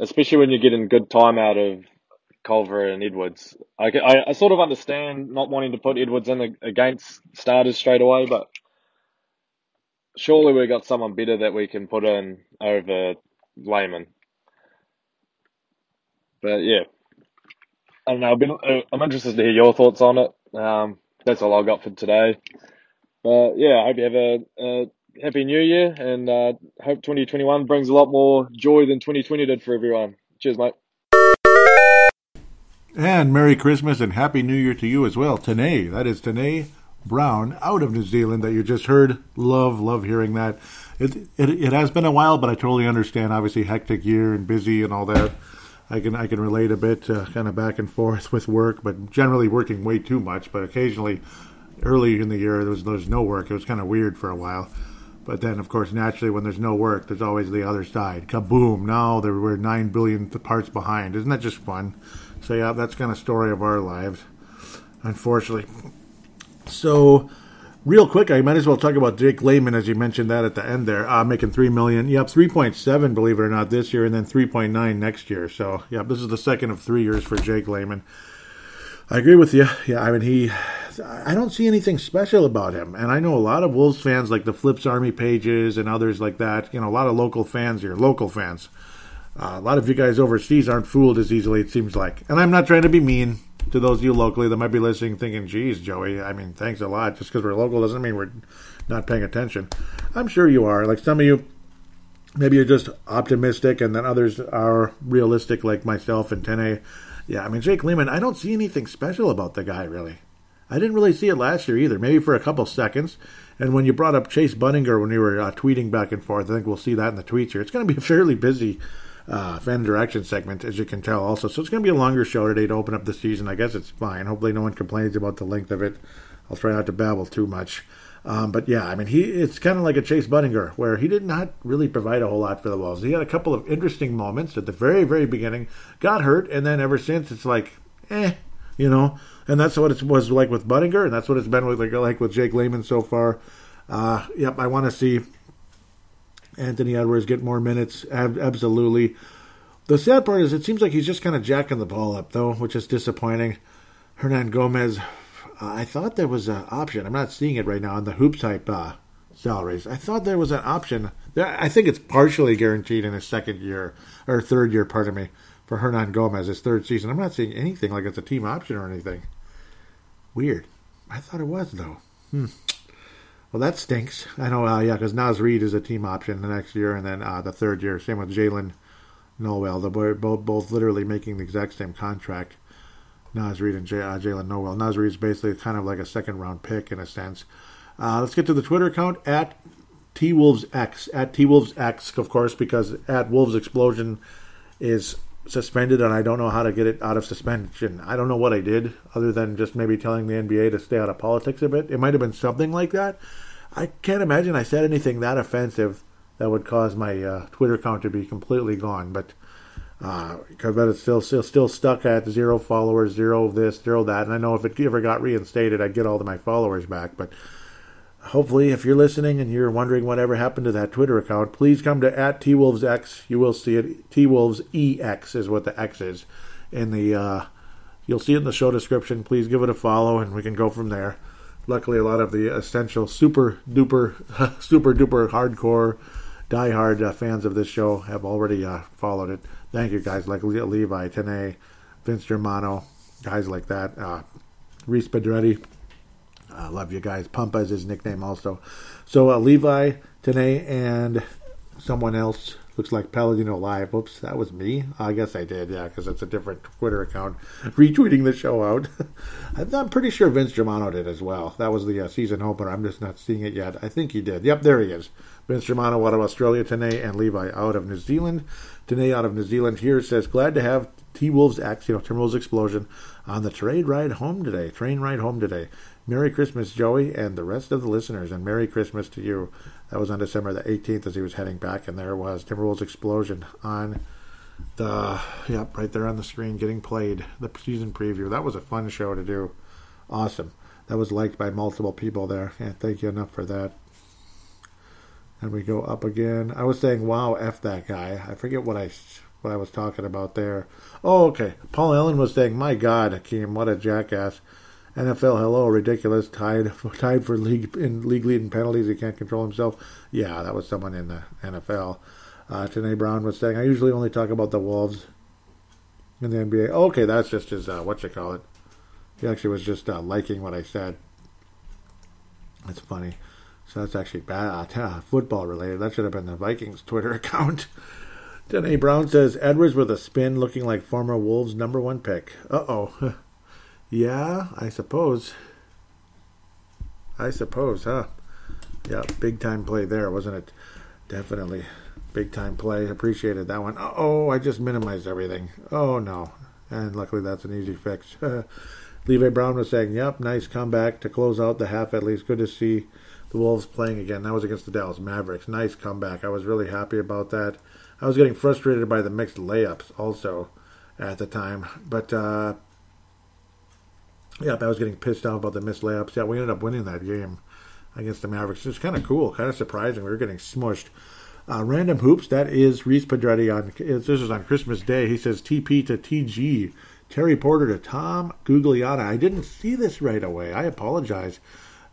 especially when you're getting good time out of Culver and Edwards. I, I, I sort of understand not wanting to put Edwards in against starters straight away, but surely we've got someone better that we can put in over Layman. But yeah, I don't know. I've been, uh, I'm interested to hear your thoughts on it. Um, that's all I got for today. But yeah, I hope you have a, a happy new year and uh, hope 2021 brings a lot more joy than 2020 did for everyone. Cheers, mate. And Merry Christmas and Happy New Year to you as well. Tanae, that is Tanae Brown out of New Zealand that you just heard. Love, love hearing that. It, it, it has been a while, but I totally understand. Obviously, hectic year and busy and all that. I can I can relate a bit, uh, kind of back and forth with work, but generally working way too much. But occasionally, early in the year, there was there was no work. It was kind of weird for a while. But then, of course, naturally, when there's no work, there's always the other side. Kaboom! Now there were nine billion parts behind. Isn't that just fun? So yeah, that's kind of story of our lives, unfortunately. So Real quick, I might as well talk about Jake Layman as you mentioned that at the end there, uh, making three million. Yep, three point seven, believe it or not, this year, and then three point nine next year. So, yeah, this is the second of three years for Jake Layman. I agree with you. Yeah, I mean he, I don't see anything special about him, and I know a lot of Wolves fans like the Flips Army pages and others like that. You know, a lot of local fans here, local fans. Uh, a lot of you guys overseas aren't fooled as easily, it seems like. And I'm not trying to be mean to those of you locally that might be listening, thinking, geez, Joey, I mean, thanks a lot. Just because we're local doesn't mean we're not paying attention. I'm sure you are. Like some of you, maybe you're just optimistic, and then others are realistic, like myself and Tene. Yeah, I mean, Jake Layman, I don't see anything special about the guy, really. I didn't really see it last year either, maybe for a couple seconds. And when you brought up Chase Budinger when you were uh, tweeting back and forth, I think we'll see that in the tweets here. It's going to be fairly busy uh, fan direction segment, as you can tell, also. So it's going to be a longer show today to open up the season. I guess it's fine. Hopefully, no one complains about the length of it. I'll try not to babble too much. Um, but yeah, I mean, he it's kind of like a Chase Budinger, where he did not really provide a whole lot for the Wolves. He had a couple of interesting moments at the very, very beginning, got hurt, and then ever since, it's like, eh, you know. And that's what it was like with Budinger, and that's what it's been with like, like with Jake Layman so far. Uh, yep, I want to see Anthony Edwards get more minutes. Absolutely. The sad part is it seems like he's just kind of jacking the ball up, though, which is disappointing. Hernangomez, uh, I thought there was an option. I'm not seeing it right now on the HoopsHype uh, salaries. I thought there was an option. I think it's partially guaranteed in his second year or third year, pardon me, for Hernangomez, his third season. I'm not seeing anything like it's a team option or anything. Weird. I thought it was though. Hmm. Well, that stinks. I know. Uh, yeah, because Naz Reid is a team option the next year, and then uh, the third year, same with Jaylen Nowell. They're both both literally making the exact same contract. Naz Reid and J- uh, Jaylen Nowell. Naz Reid is basically kind of like a second round pick in a sense. Uh, let's get to the Twitter account at T Wolves X at T Wolves X, of course, because at Wolves Explosion is suspended, and I don't know how to get it out of suspension. I don't know what I did, other than just maybe telling the NBA to stay out of politics a bit. It might have been something like that. I can't imagine I said anything that offensive that would cause my uh, Twitter account to be completely gone, but. Uh, but it's still, still still stuck at zero followers, zero this, zero that. And I know if it ever got reinstated, I'd get all of my followers back. But hopefully, if you're listening and you're wondering whatever happened to that Twitter account, please come to at twolvesx. You will see it. twolvesex is what the X is in the. Uh, you'll see it in the show description. Please give it a follow, and we can go from there. Luckily, a lot of the essential super duper, super duper hardcore, diehard uh, fans of this show have already uh, followed it. Thank you guys like Levi, Tene, Vince Germano, guys like that. Uh, Reese Pedretti, I love you guys. Pumpa is his nickname also. So uh, Levi, Tene, and someone else looks like Paladino Live. Whoops, that was me. I guess I did, yeah, because it's a different Twitter account retweeting the show out. I'm pretty sure Vince Germano did as well. That was the uh, season opener. I'm just not seeing it yet. I think he did. Yep, there he is. Vince Germano out of Australia, Tene, and Levi out of New Zealand. Tene out of New Zealand here says, glad to have T Wolves X, you know, Timberwolves Explosion, on the trade ride home today. Train ride home today. Merry Christmas, Joey, and the rest of the listeners, and Merry Christmas to you. That was on December the 18th as he was heading back, and there was Timberwolves Explosion on the, yep, right there on the screen getting played, the season preview. That was a fun show to do. Awesome. That was liked by multiple people there. Thank you enough for that. And we go up again. I was saying, wow, F that guy. I forget what I what I was talking about there. Oh, okay. Paul Allen was saying, my God, Hakeem, what a jackass. NFL, hello, ridiculous. Tied, tied for league in league leading penalties. He can't control himself. Yeah, that was someone in the NFL. Uh, Tanae Brown was saying, I usually only talk about the Wolves in the NBA. okay, that's just his uh, what you call it. He actually was just uh, liking what I said. That's funny. So that's actually bad. Uh, football related. That should have been the Vikings Twitter account. Tanae Brown says Edwards with a spin, looking like former Wolves number one pick. Uh oh. Yeah, I suppose. I suppose, huh? Yeah, big time play there, wasn't it? Definitely. Big time play. Appreciated that one. Oh, I just minimized everything. Oh, no. And luckily that's an easy fix. Levi Brown was saying, yep, nice comeback to close out the half at least. Good to see the Wolves playing again. That was against the Dallas Mavericks. Nice comeback. I was really happy about that. I was getting frustrated by the mixed layups also at the time. But uh, yeah, I was getting pissed off about the missed layups. Yeah, we ended up winning that game against the Mavericks. It's kind of cool, kind of surprising. We were getting smushed. Uh, random hoops. That is Reese Pedretti on. This is on Christmas Day. He says TP to TG, Terry Porter to Tom Gugliotta. I didn't see this right away. I apologize.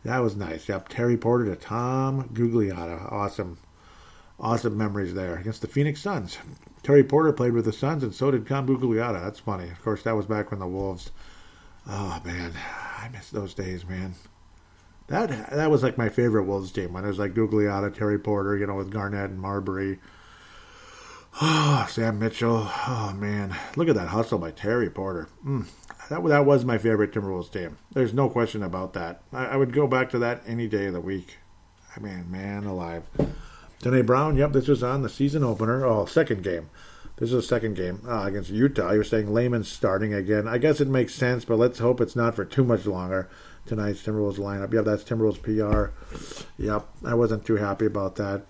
That was nice. Yep, Terry Porter to Tom Gugliotta. Awesome, awesome memories there against the Phoenix Suns. Terry Porter played with the Suns, and so did Tom Gugliotta. That's funny. Of course, that was back when the Wolves Oh man, I miss those days, man. That that was like my favorite Wolves team when it was like Gugliotta, Terry Porter, you know, with Garnett and Marbury. Oh, Sam Mitchell. Oh man, look at that hustle by Terry Porter. Mm. That that was my favorite Timberwolves team. There's no question about that. I, I, would go back to that any day of the week. I mean, man alive. Tanae Brown. Yep, this was on the season opener. Oh, second game. This is the second game uh, against Utah. You're saying Layman's starting again. I guess it makes sense, but let's hope it's not for too much longer. Tonight's Timberwolves lineup. Yep, that's Timberwolves PR. Yep, I wasn't too happy about that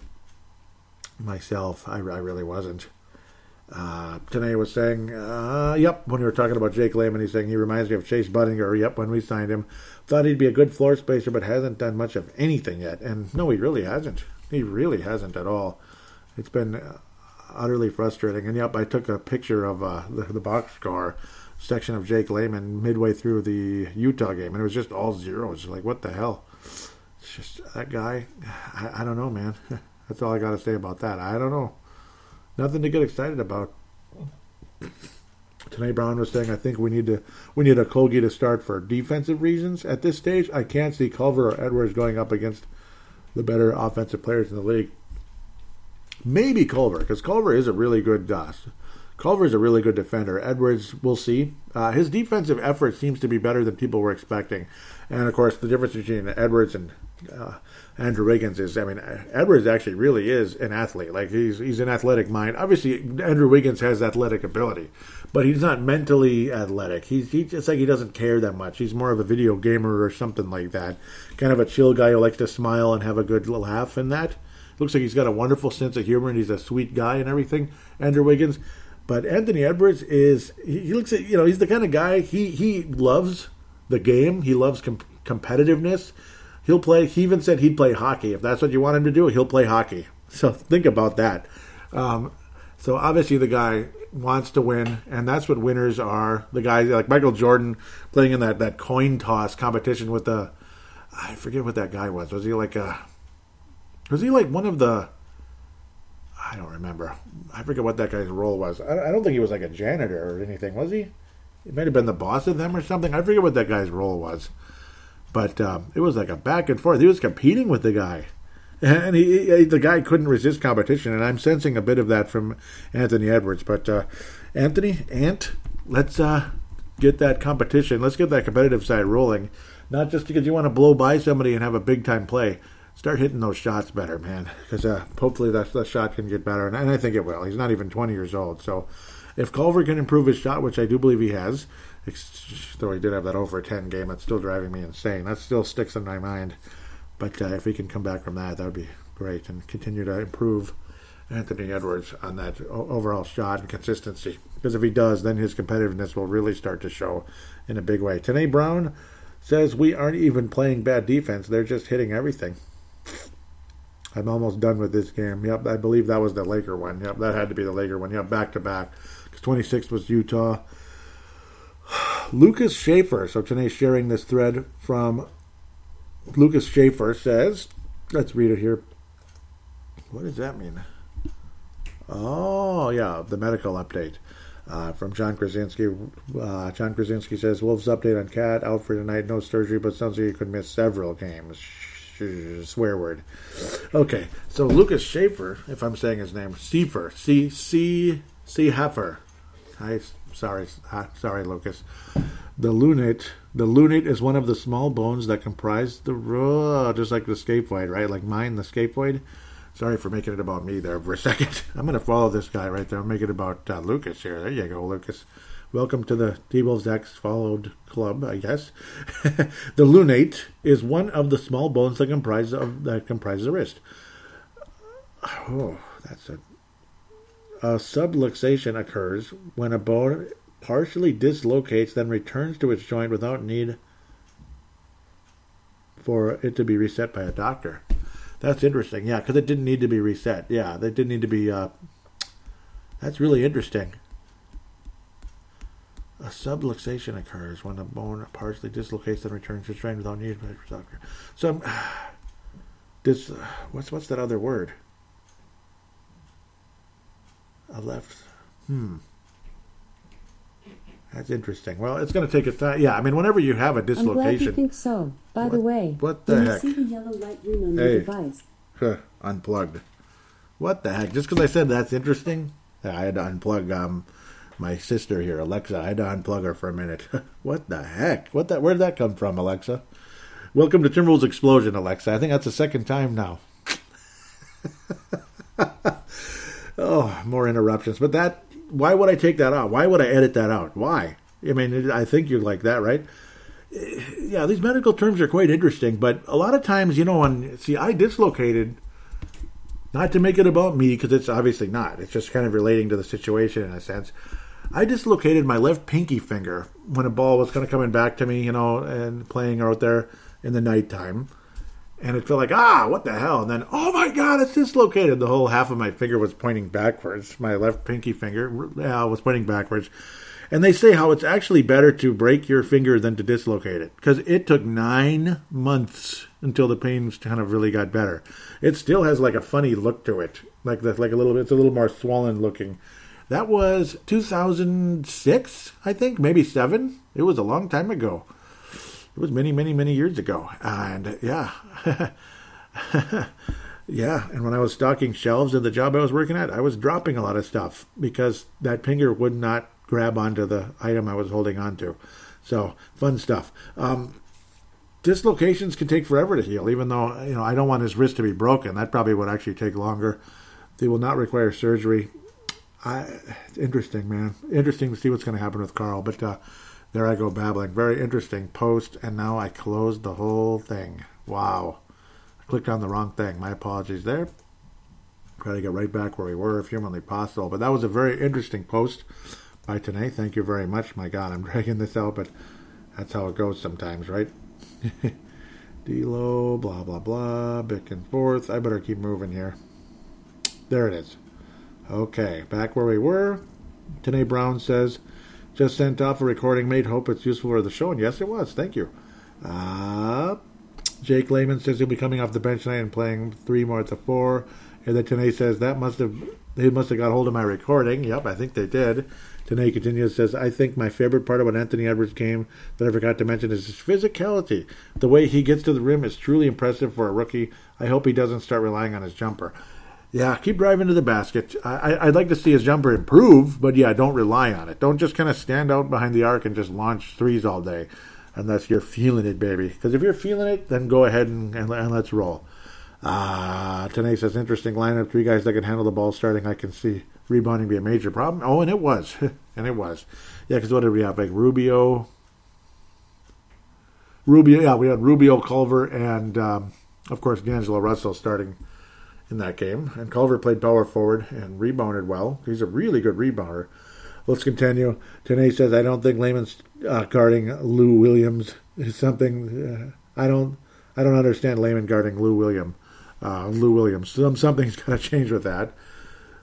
myself. I, I really wasn't. Uh, Tanae was saying, uh, yep, when we were talking about Jake Layman, he's saying he reminds me of Chase Budinger. Yep, when we signed him. Thought he'd be a good floor spacer, but hasn't done much of anything yet. And no, he really hasn't. He really hasn't at all. It's been uh, utterly frustrating. And yep, I took a picture of uh, the, the box score section of Jake Layman midway through the Utah game, and it was just all zeros. Like, what the hell? It's just that guy. I, I don't know, man. That's all I got to say about that. I don't know. Nothing to get excited about. Tanae Brown was saying, I think we need to we need a Colgi to start for defensive reasons. At this stage, I can't see Culver or Edwards going up against the better offensive players in the league. Maybe Culver, because Culver is a really good uh, Culver is a really good defender. Edwards, we'll see. Uh, his defensive effort seems to be better than people were expecting, and of course, the difference between Edwards and uh, Andrew Wiggins is, I mean, Edwards actually really is an athlete. Like he's he's an athletic mind. Obviously, Andrew Wiggins has athletic ability, but he's not mentally athletic. He's he just like he doesn't care that much. He's more of a video gamer or something like that. Kind of a chill guy who likes to smile and have a good laugh. And that looks like he's got a wonderful sense of humor and he's a sweet guy and everything. Andrew Wiggins, but Anthony Edwards is he, he looks at you know he's the kind of guy he he loves the game. He loves com- competitiveness. He'll play. He even said he'd play hockey if that's what you want him to do. He'll play hockey. So think about that. Um, so obviously the guy wants to win, and that's what winners are. The guys like Michael Jordan playing in that, that coin toss competition with the I forget what that guy was. Was he like a was he like one of the I don't remember. I forget what that guy's role was. I, I don't think he was like a janitor or anything, was he? He might have been the boss of them or something. I forget what that guy's role was. But um, it was like a back and forth. He was competing with the guy and he, he, the guy couldn't resist competition, and I'm sensing a bit of that from Anthony Edwards. But uh, Anthony, Ant, let's uh, get that competition. Let's get that competitive side rolling. Not just because you want to blow by somebody and have a big time play. Start hitting those shots better, man. Because uh, hopefully that, shot can get better, and, and I think it will. He's not even 20 years old, so if Culver can improve his shot, which I do believe he has, though he did have that over 10 game, that's still driving me insane. That still sticks in my mind. But uh, if he can come back from that, that would be great and continue to improve Anthony Edwards on that overall shot and consistency. Because if he does, then his competitiveness will really start to show in a big way. Tanae Brown says we aren't even playing bad defense; they're just hitting everything. I'm almost done with this game. Yep, I believe that was the Laker one. Yep, that had to be the Laker one. Yep, back to back. Because 26 was Utah. Lucas Schaefer. So today's sharing this thread from Lucas Schaefer says, let's read it here. What does that mean? Oh, yeah, the medical update uh, from Jon Krawczynski. Uh, Jon Krawczynski says, Wolves update on KAT, out for tonight, no surgery, but sounds like could miss several games. Swear word. Okay, so Lucas Schaefer, if I'm saying his name, Seifer, C C C Heifer. Hi, sorry, sorry, Lucas. The lunate the lunate is one of the small bones that comprise the uh, just like the scaphoid, right? Like mine, the scaphoid. Sorry for making it about me there for a second. I'm to follow this guy right there. Make it about uh, Lucas here. There you go, Lucas. Welcome to the T-Wolves X followed club, I guess. the lunate is one of the small bones that comprise of that comprise the wrist. Oh, that's a a subluxation occurs when a bone partially dislocates, then returns to its joint without need for it to be reset by a doctor. That's interesting. Yeah, because it didn't need to be reset. Yeah, that didn't need to be. Uh, that's really interesting. A subluxation occurs when a bone partially dislocates and returns to joint without need a doctor. So, this uh, what's what's that other word? A left. Hmm. That's interesting. Well, it's going to take a time. Yeah, I mean, whenever you have a dislocation. I'm glad you think so. By what, the way, what the heck? you see the yellow light ring on hey. your device? Huh, unplugged. What the heck? Just because I said that's interesting, I had to unplug um, my sister here, Alexa. I had to unplug her for a minute. what the heck? What that? Where did that come from, Alexa? Welcome to Timberwolves Explosion, Alexa. I think that's the second time now. oh, more interruptions. But that why would I take that out? Why would I edit that out? Why? I mean, I think you'd like that, right? Yeah, these medical terms are quite interesting, but a lot of times, you know, on see, I dislocated. Not to make it about me, because it's obviously not. It's just kind of relating to the situation in a sense. I dislocated my left pinky finger when a ball was kind of coming back to me, you know, and playing out there in the nighttime. And it felt like ah what the hell? And then oh my god it's dislocated. The whole half of my finger was pointing backwards. My left pinky finger uh, was pointing backwards. And they say how it's actually better to break your finger than to dislocate it because it took nine months until the pain kind of really got better. It still has like a funny look to it like the, like a little bit. it's a little more swollen looking That was 2006, I think, maybe seven. It was a long time ago. It was many, many, many years ago. And yeah. yeah, and when I was stocking shelves in the job I was working at, I was dropping a lot of stuff because that finger would not grab onto the item I was holding onto. So, fun stuff. Um, dislocations can take forever to heal, even though you know I don't want his wrist to be broken. That probably would actually take longer. They will not require surgery. I, it's interesting, man. Interesting to see what's going to happen with Karl. But uh, there I go babbling. Very interesting post, and now I closed the whole thing. Wow. I clicked on the wrong thing. My apologies there. Try to get right back where we were if humanly possible. But that was a very interesting post by Tane. Thank you very much. My God, I'm dragging this out, but that's how it goes sometimes, right? D'Lo, blah, blah, blah, back and forth. I better keep moving here. There it is. Okay, back where we were. Tanae Brown says, just sent off a recording made. Hope it's useful for the show. And yes, it was. Thank you. Uh, Jake Layman says he'll be coming off the bench tonight and playing three more to four. And then Tanae says that must have they must have got hold of my recording. Yep, I think they did. Tanae continues says, I think my favorite part about Anthony Edwards' game that I forgot to mention is his physicality. The way he gets to the rim is truly impressive for a rookie. I hope he doesn't start relying on his jumper. Yeah, keep driving to the basket. I, would like to see his jumper improve, but yeah, don't rely on it. Don't just kind of stand out behind the arc and just launch threes all day, unless you're feeling it, baby. Because if you're feeling it, then go ahead and, and, and let's roll. Ah, uh, Tanae says interesting lineup. Three guys that can handle the ball starting. I can see rebounding be a major problem. Oh, and it was, and it was. Yeah, because what did we have? Like Rubio, Rubio. Yeah, we had Rubio, Culver, and um, of course D'Angelo Russell starting in that game. And Culver played power forward and rebounded well. He's a really good rebounder. Let's continue. Tanae says, I don't think Layman's uh, guarding Lou Williams is something. Uh, I don't. I don't understand Layman guarding Lou Williams. Uh, Lou Williams. Some something's got to change with that.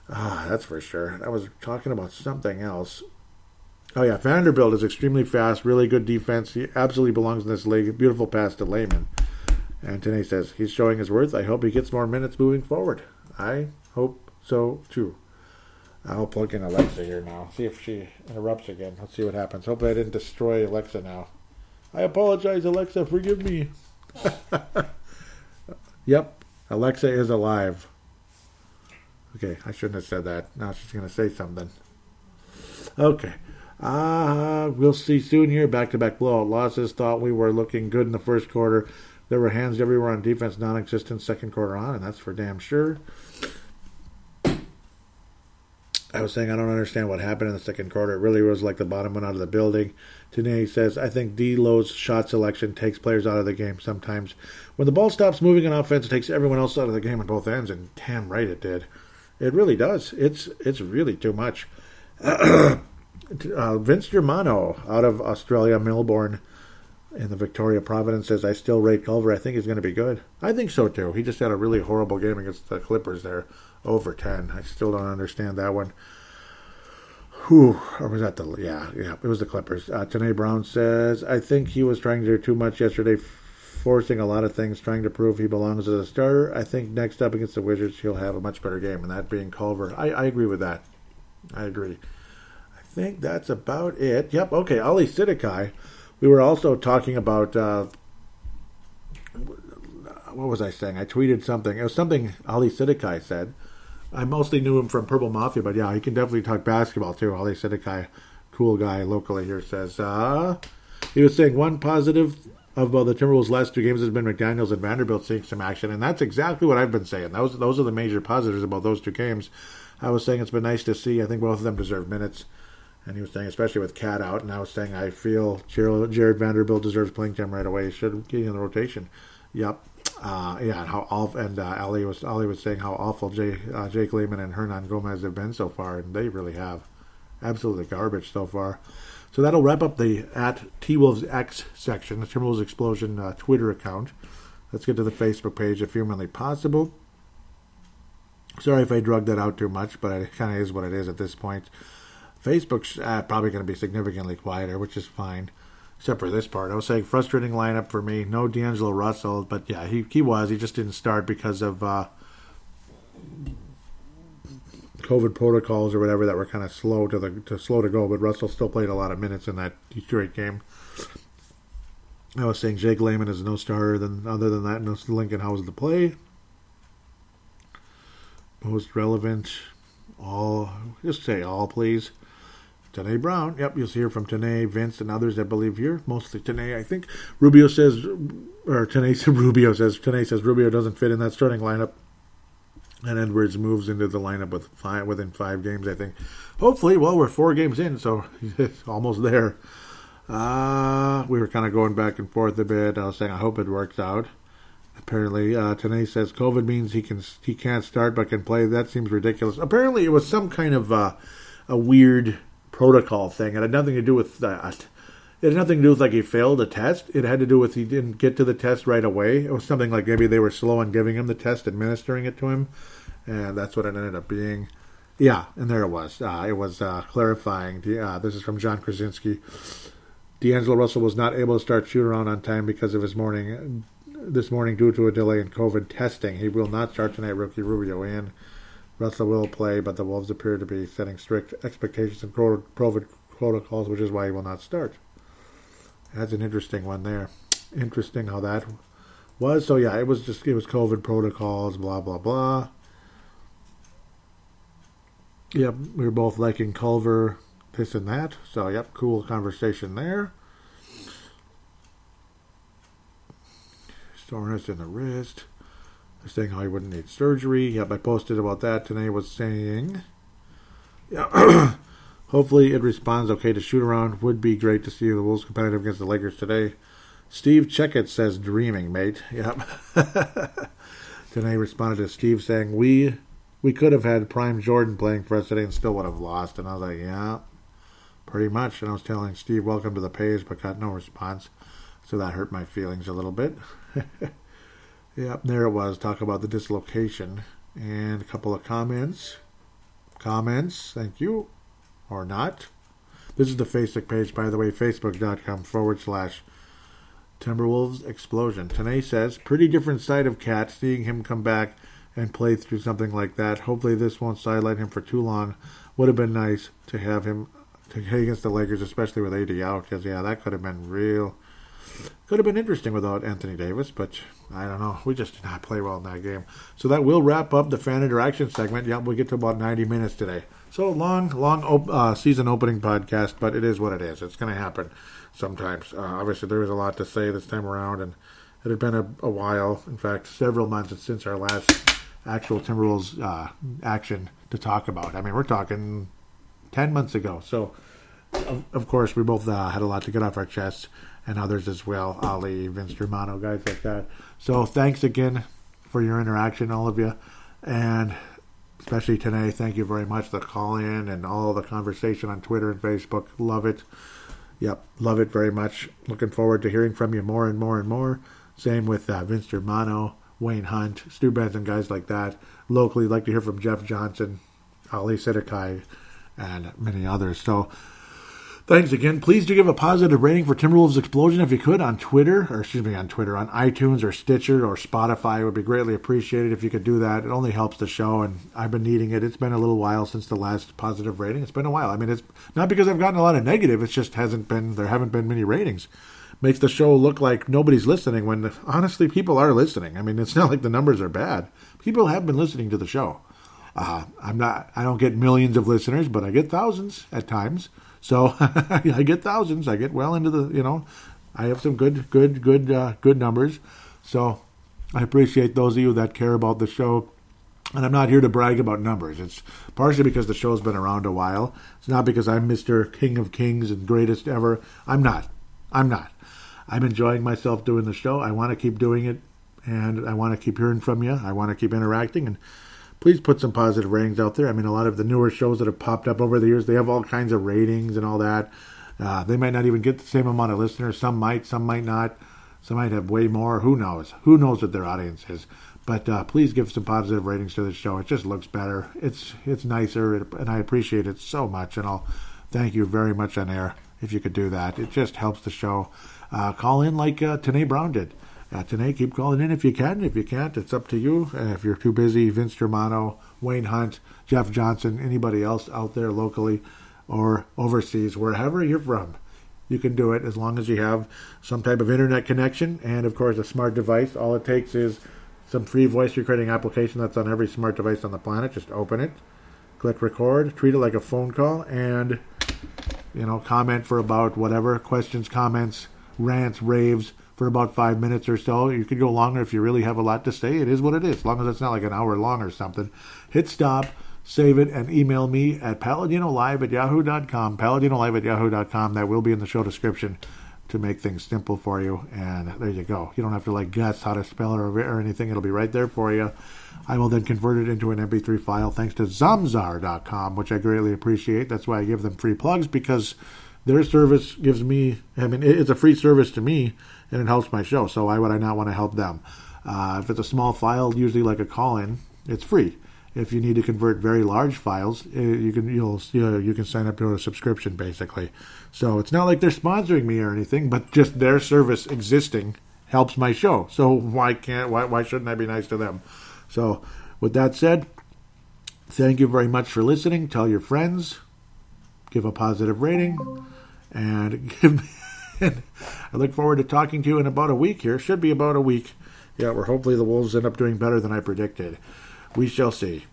Ah, that's for sure. I was talking about something else. Oh yeah, Vanderbilt is extremely fast, really good defense. He absolutely belongs in this league. Beautiful pass to Layman. And says he's showing his worth. I hope he gets more minutes moving forward. I hope so too. I'll plug in Alexa here now. See if she interrupts again. Let's see what happens. Hopefully I didn't destroy Alexa now. I apologize, Alexa. Forgive me. yep, Alexa is alive. Okay, I shouldn't have said that. Now she's going to say something. Okay. Uh, we'll see soon here. Back to back blowout losses. Thought we were looking good in the first quarter. There were hands everywhere on defense, non existent second quarter on, and that's for damn sure. I was saying I don't understand what happened in the second quarter. It really was like the bottom went out of the building. Today says, I think D'Lo's shot selection takes players out of the game sometimes. When the ball stops moving on offense, it takes everyone else out of the game on both ends, and damn right it did. It really does. It's it's really too much. uh, Vince Germano out of Australia, Melbourne, in the Victoria Providence says, I still rate Culver. I think he's going to be good. I think so too. He just had a really horrible game against the Clippers there, over 10. I still don't understand that one. Who or was that the, yeah, yeah, it was the Clippers. Uh, Tanae Brown says, I think he was trying to do too much yesterday, forcing a lot of things, trying to prove he belongs as a starter. I think next up against the Wizards, he'll have a much better game, and that being Culver. I, I agree with that. I agree. I think that's about it. Yep, okay, Ali Sidikai we were also talking about uh, what was I saying? I tweeted something. It was something Ali Sidikai said. I mostly knew him from Purple Mafia, but yeah, he can definitely talk basketball too. Ali Sidikai, cool guy locally here, says uh, he was saying one positive of the Timberwolves' last two games has been McDaniels and Vanderbilt seeing some action, and that's exactly what I've been saying. Those those are the major positives about those two games. I was saying it's been nice to see. I think both of them deserve minutes. And he was saying, especially with KAT out, and I was saying, I feel Jarred Vanderbilt deserves playing time right away. He should get in the rotation. Yep. Uh, yeah, how awful, and uh, Ali was Ali was saying how awful Jay, uh, Jake Layman and Hernangomez have been so far, and they really have, absolutely garbage so far. So that'll wrap up the at T Wolves X section, the Timberwolves Explosion uh, Twitter account. Let's get to the Facebook page if humanly possible. Sorry if I drug that out too much, but it kind of is what it is at this point. Facebook's uh, probably going to be significantly quieter, which is fine, except for this part. I was saying frustrating lineup for me. No D'Angelo Russell, but yeah, he he was. He just didn't start because of uh, COVID protocols or whatever that were kind of slow to the to slow to go. But Russell still played a lot of minutes in that Detroit game. I was saying Jake Layman is no starter. Than other than that, no Lincoln Howes to play. Most relevant, all just say all, please. Tanae Brown. Yep, you'll hear from Tanae, Vince, and others, I believe, here. Mostly Tanae, I think. Rubio says, or Tanae Rubio says, Tanae says Rubio doesn't fit in that starting lineup. And Edwards moves into the lineup with five, within five games, I think. Hopefully, well, we're four games in, so it's almost there. Uh, we were kind of going back and forth a bit. I was saying I hope it works out. Apparently, uh, says COVID means he can he can't start but can play. That seems ridiculous. Apparently, it was some kind of uh, a weird protocol thing. It had nothing to do with that. It had nothing to do with like he failed a test. It had to do with he didn't get to the test right away. It was something like maybe they were slow in giving him the test, administering it to him, and that's what it ended up being. Yeah, and there it was. Uh, it was uh, clarifying. Uh, this is from Jon Krawczynski. D'Angelo Russell was not able to start shoot around on time because of his morning this morning due to a delay in COVID testing. He will not start tonight. Rookie Rubio in. Russell will play, but the Wolves appear to be setting strict expectations and COVID protocols, which is why he will not start. That's an interesting one there. Interesting how that was. So yeah, it was just it was COVID protocols, blah blah blah. Yep, we were both liking Culver, this and that. So yep, cool conversation there. Soreness in the wrist saying how he wouldn't need surgery. Yep, I posted about that today. Was saying, yeah, hopefully it responds okay to shoot around. Would be great to see the Wolves competitive against the Lakers today. Steve Checkett says, "Dreaming, mate." Yep. today responded to Steve saying, "We we could have had Prime Jordan playing for us today and still would have lost." And I was like, "Yeah, pretty much." And I was telling Steve, "Welcome to the page," but got no response. So that hurt my feelings a little bit. Yep, there it was. Talk about the dislocation. And a couple of comments. Comments, thank you. Or not. This is the Facebook page, by the way, facebook.com forward slash Timberwolves Explosion. Tanae says, pretty different side of KAT, seeing him come back and play through something like that. Hopefully this won't sideline him for too long. Would have been nice to have him to play against the Lakers, especially with AD out, because, yeah, that could have been real could have been interesting without Anthony Davis, but I don't know. We just did not play well in that game. So that will wrap up the fan interaction segment. Yeah, we'll get to about 90 minutes today. So long, long op- uh, season opening podcast, but it is what it is. It's going to happen sometimes. Uh, obviously, there was a lot to say this time around, and it had been a, a while. In fact, several months since our last actual Timberwolves uh, action to talk about. I mean, we're talking 10 months ago. So, of, of course, we both uh, had a lot to get off our chests and others as well, Ali, Vince Germano, guys like that. So thanks again for your interaction, all of you, and especially today. Thank you very much. For the call in and all the conversation on Twitter and Facebook. Love it. Yep, love it very much. Looking forward to hearing from you more and more and more. Same with uh, Vince Germano, Wayne Hunt, Stu Benson, guys like that. Locally, like to hear from Jeff Johnson, Ali Sidikai, and many others. So Thanks again. Please do give a positive rating for Timberwolves Explosion if you could on Twitter, or excuse me, on Twitter, on iTunes or Stitcher or Spotify. It would be greatly appreciated if you could do that. It only helps the show, and I've been needing it. It's been a little while since the last positive rating. It's been a while. I mean, it's not because I've gotten a lot of negative. It just hasn't been. There haven't been many ratings. Makes the show look like nobody's listening when honestly people are listening. I mean, it's not like the numbers are bad. People have been listening to the show. Uh, I'm not. I don't get millions of listeners, but I get thousands at times. So I get thousands. I get well into the, you know, I have some good, good, good, uh, good numbers. So I appreciate those of you that care about the show. And I'm not here to brag about numbers. It's partially because the show's been around a while. It's not because I'm Mr. King of Kings and greatest ever. I'm not. I'm not. I'm enjoying myself doing the show. I want to keep doing it, and I want to keep hearing from you. I want to keep interacting, and please put some positive ratings out there. I mean, a lot of the newer shows that have popped up over the years, they have all kinds of ratings and all that. Uh, they might not even get the same amount of listeners. Some might, some might not. Some might have way more. Who knows? Who knows what their audience is? But uh, please give some positive ratings to the show. It just looks better. It's it's nicer, and I appreciate it so much. And I'll thank you very much on air if you could do that. It just helps the show. Uh, call in like uh, Tanae Brown did uh, tonight, keep calling in if you can. If you can't, it's up to you. Uh, if you're too busy, Vince Germano, Wayne Hunt, Jeff Johnson, anybody else out there locally or overseas, wherever you're from, you can do it as long as you have some type of internet connection and, of course, a smart device. All it takes is some free voice recording application that's on every smart device on the planet. Just open it, click record, treat it like a phone call, and you know, comment for about whatever questions, comments, rants, raves for about five minutes or so. You could go longer if you really have a lot to say. It is what it is, as long as it's not like an hour long or something. Hit stop, save it, and email me at paladinolive at yahoo.com. Paladinolive at yahoo.com. That will be in the show description to make things simple for you. And there you go. You don't have to like guess how to spell it or, or anything. It'll be right there for you. I will then convert it into an MP3 file thanks to Zamzar.com, which I greatly appreciate. That's why I give them free plugs because their service gives me, I mean, it's a free service to me and it helps my show. So why would I not want to help them? Uh, if it's a small file, usually like a call in, it's free. If you need to convert very large files, uh, you can you'll you, know, you can sign up to a subscription basically. So it's not like they're sponsoring me or anything, but just their service existing helps my show. So why can't why why shouldn't I be nice to them? So with that said, thank you very much for listening. Tell your friends, give a positive rating, and give me. And I look forward to talking to you in about a week here. Should be about a week. Yeah, where hopefully the Wolves end up doing better than I predicted. We shall see.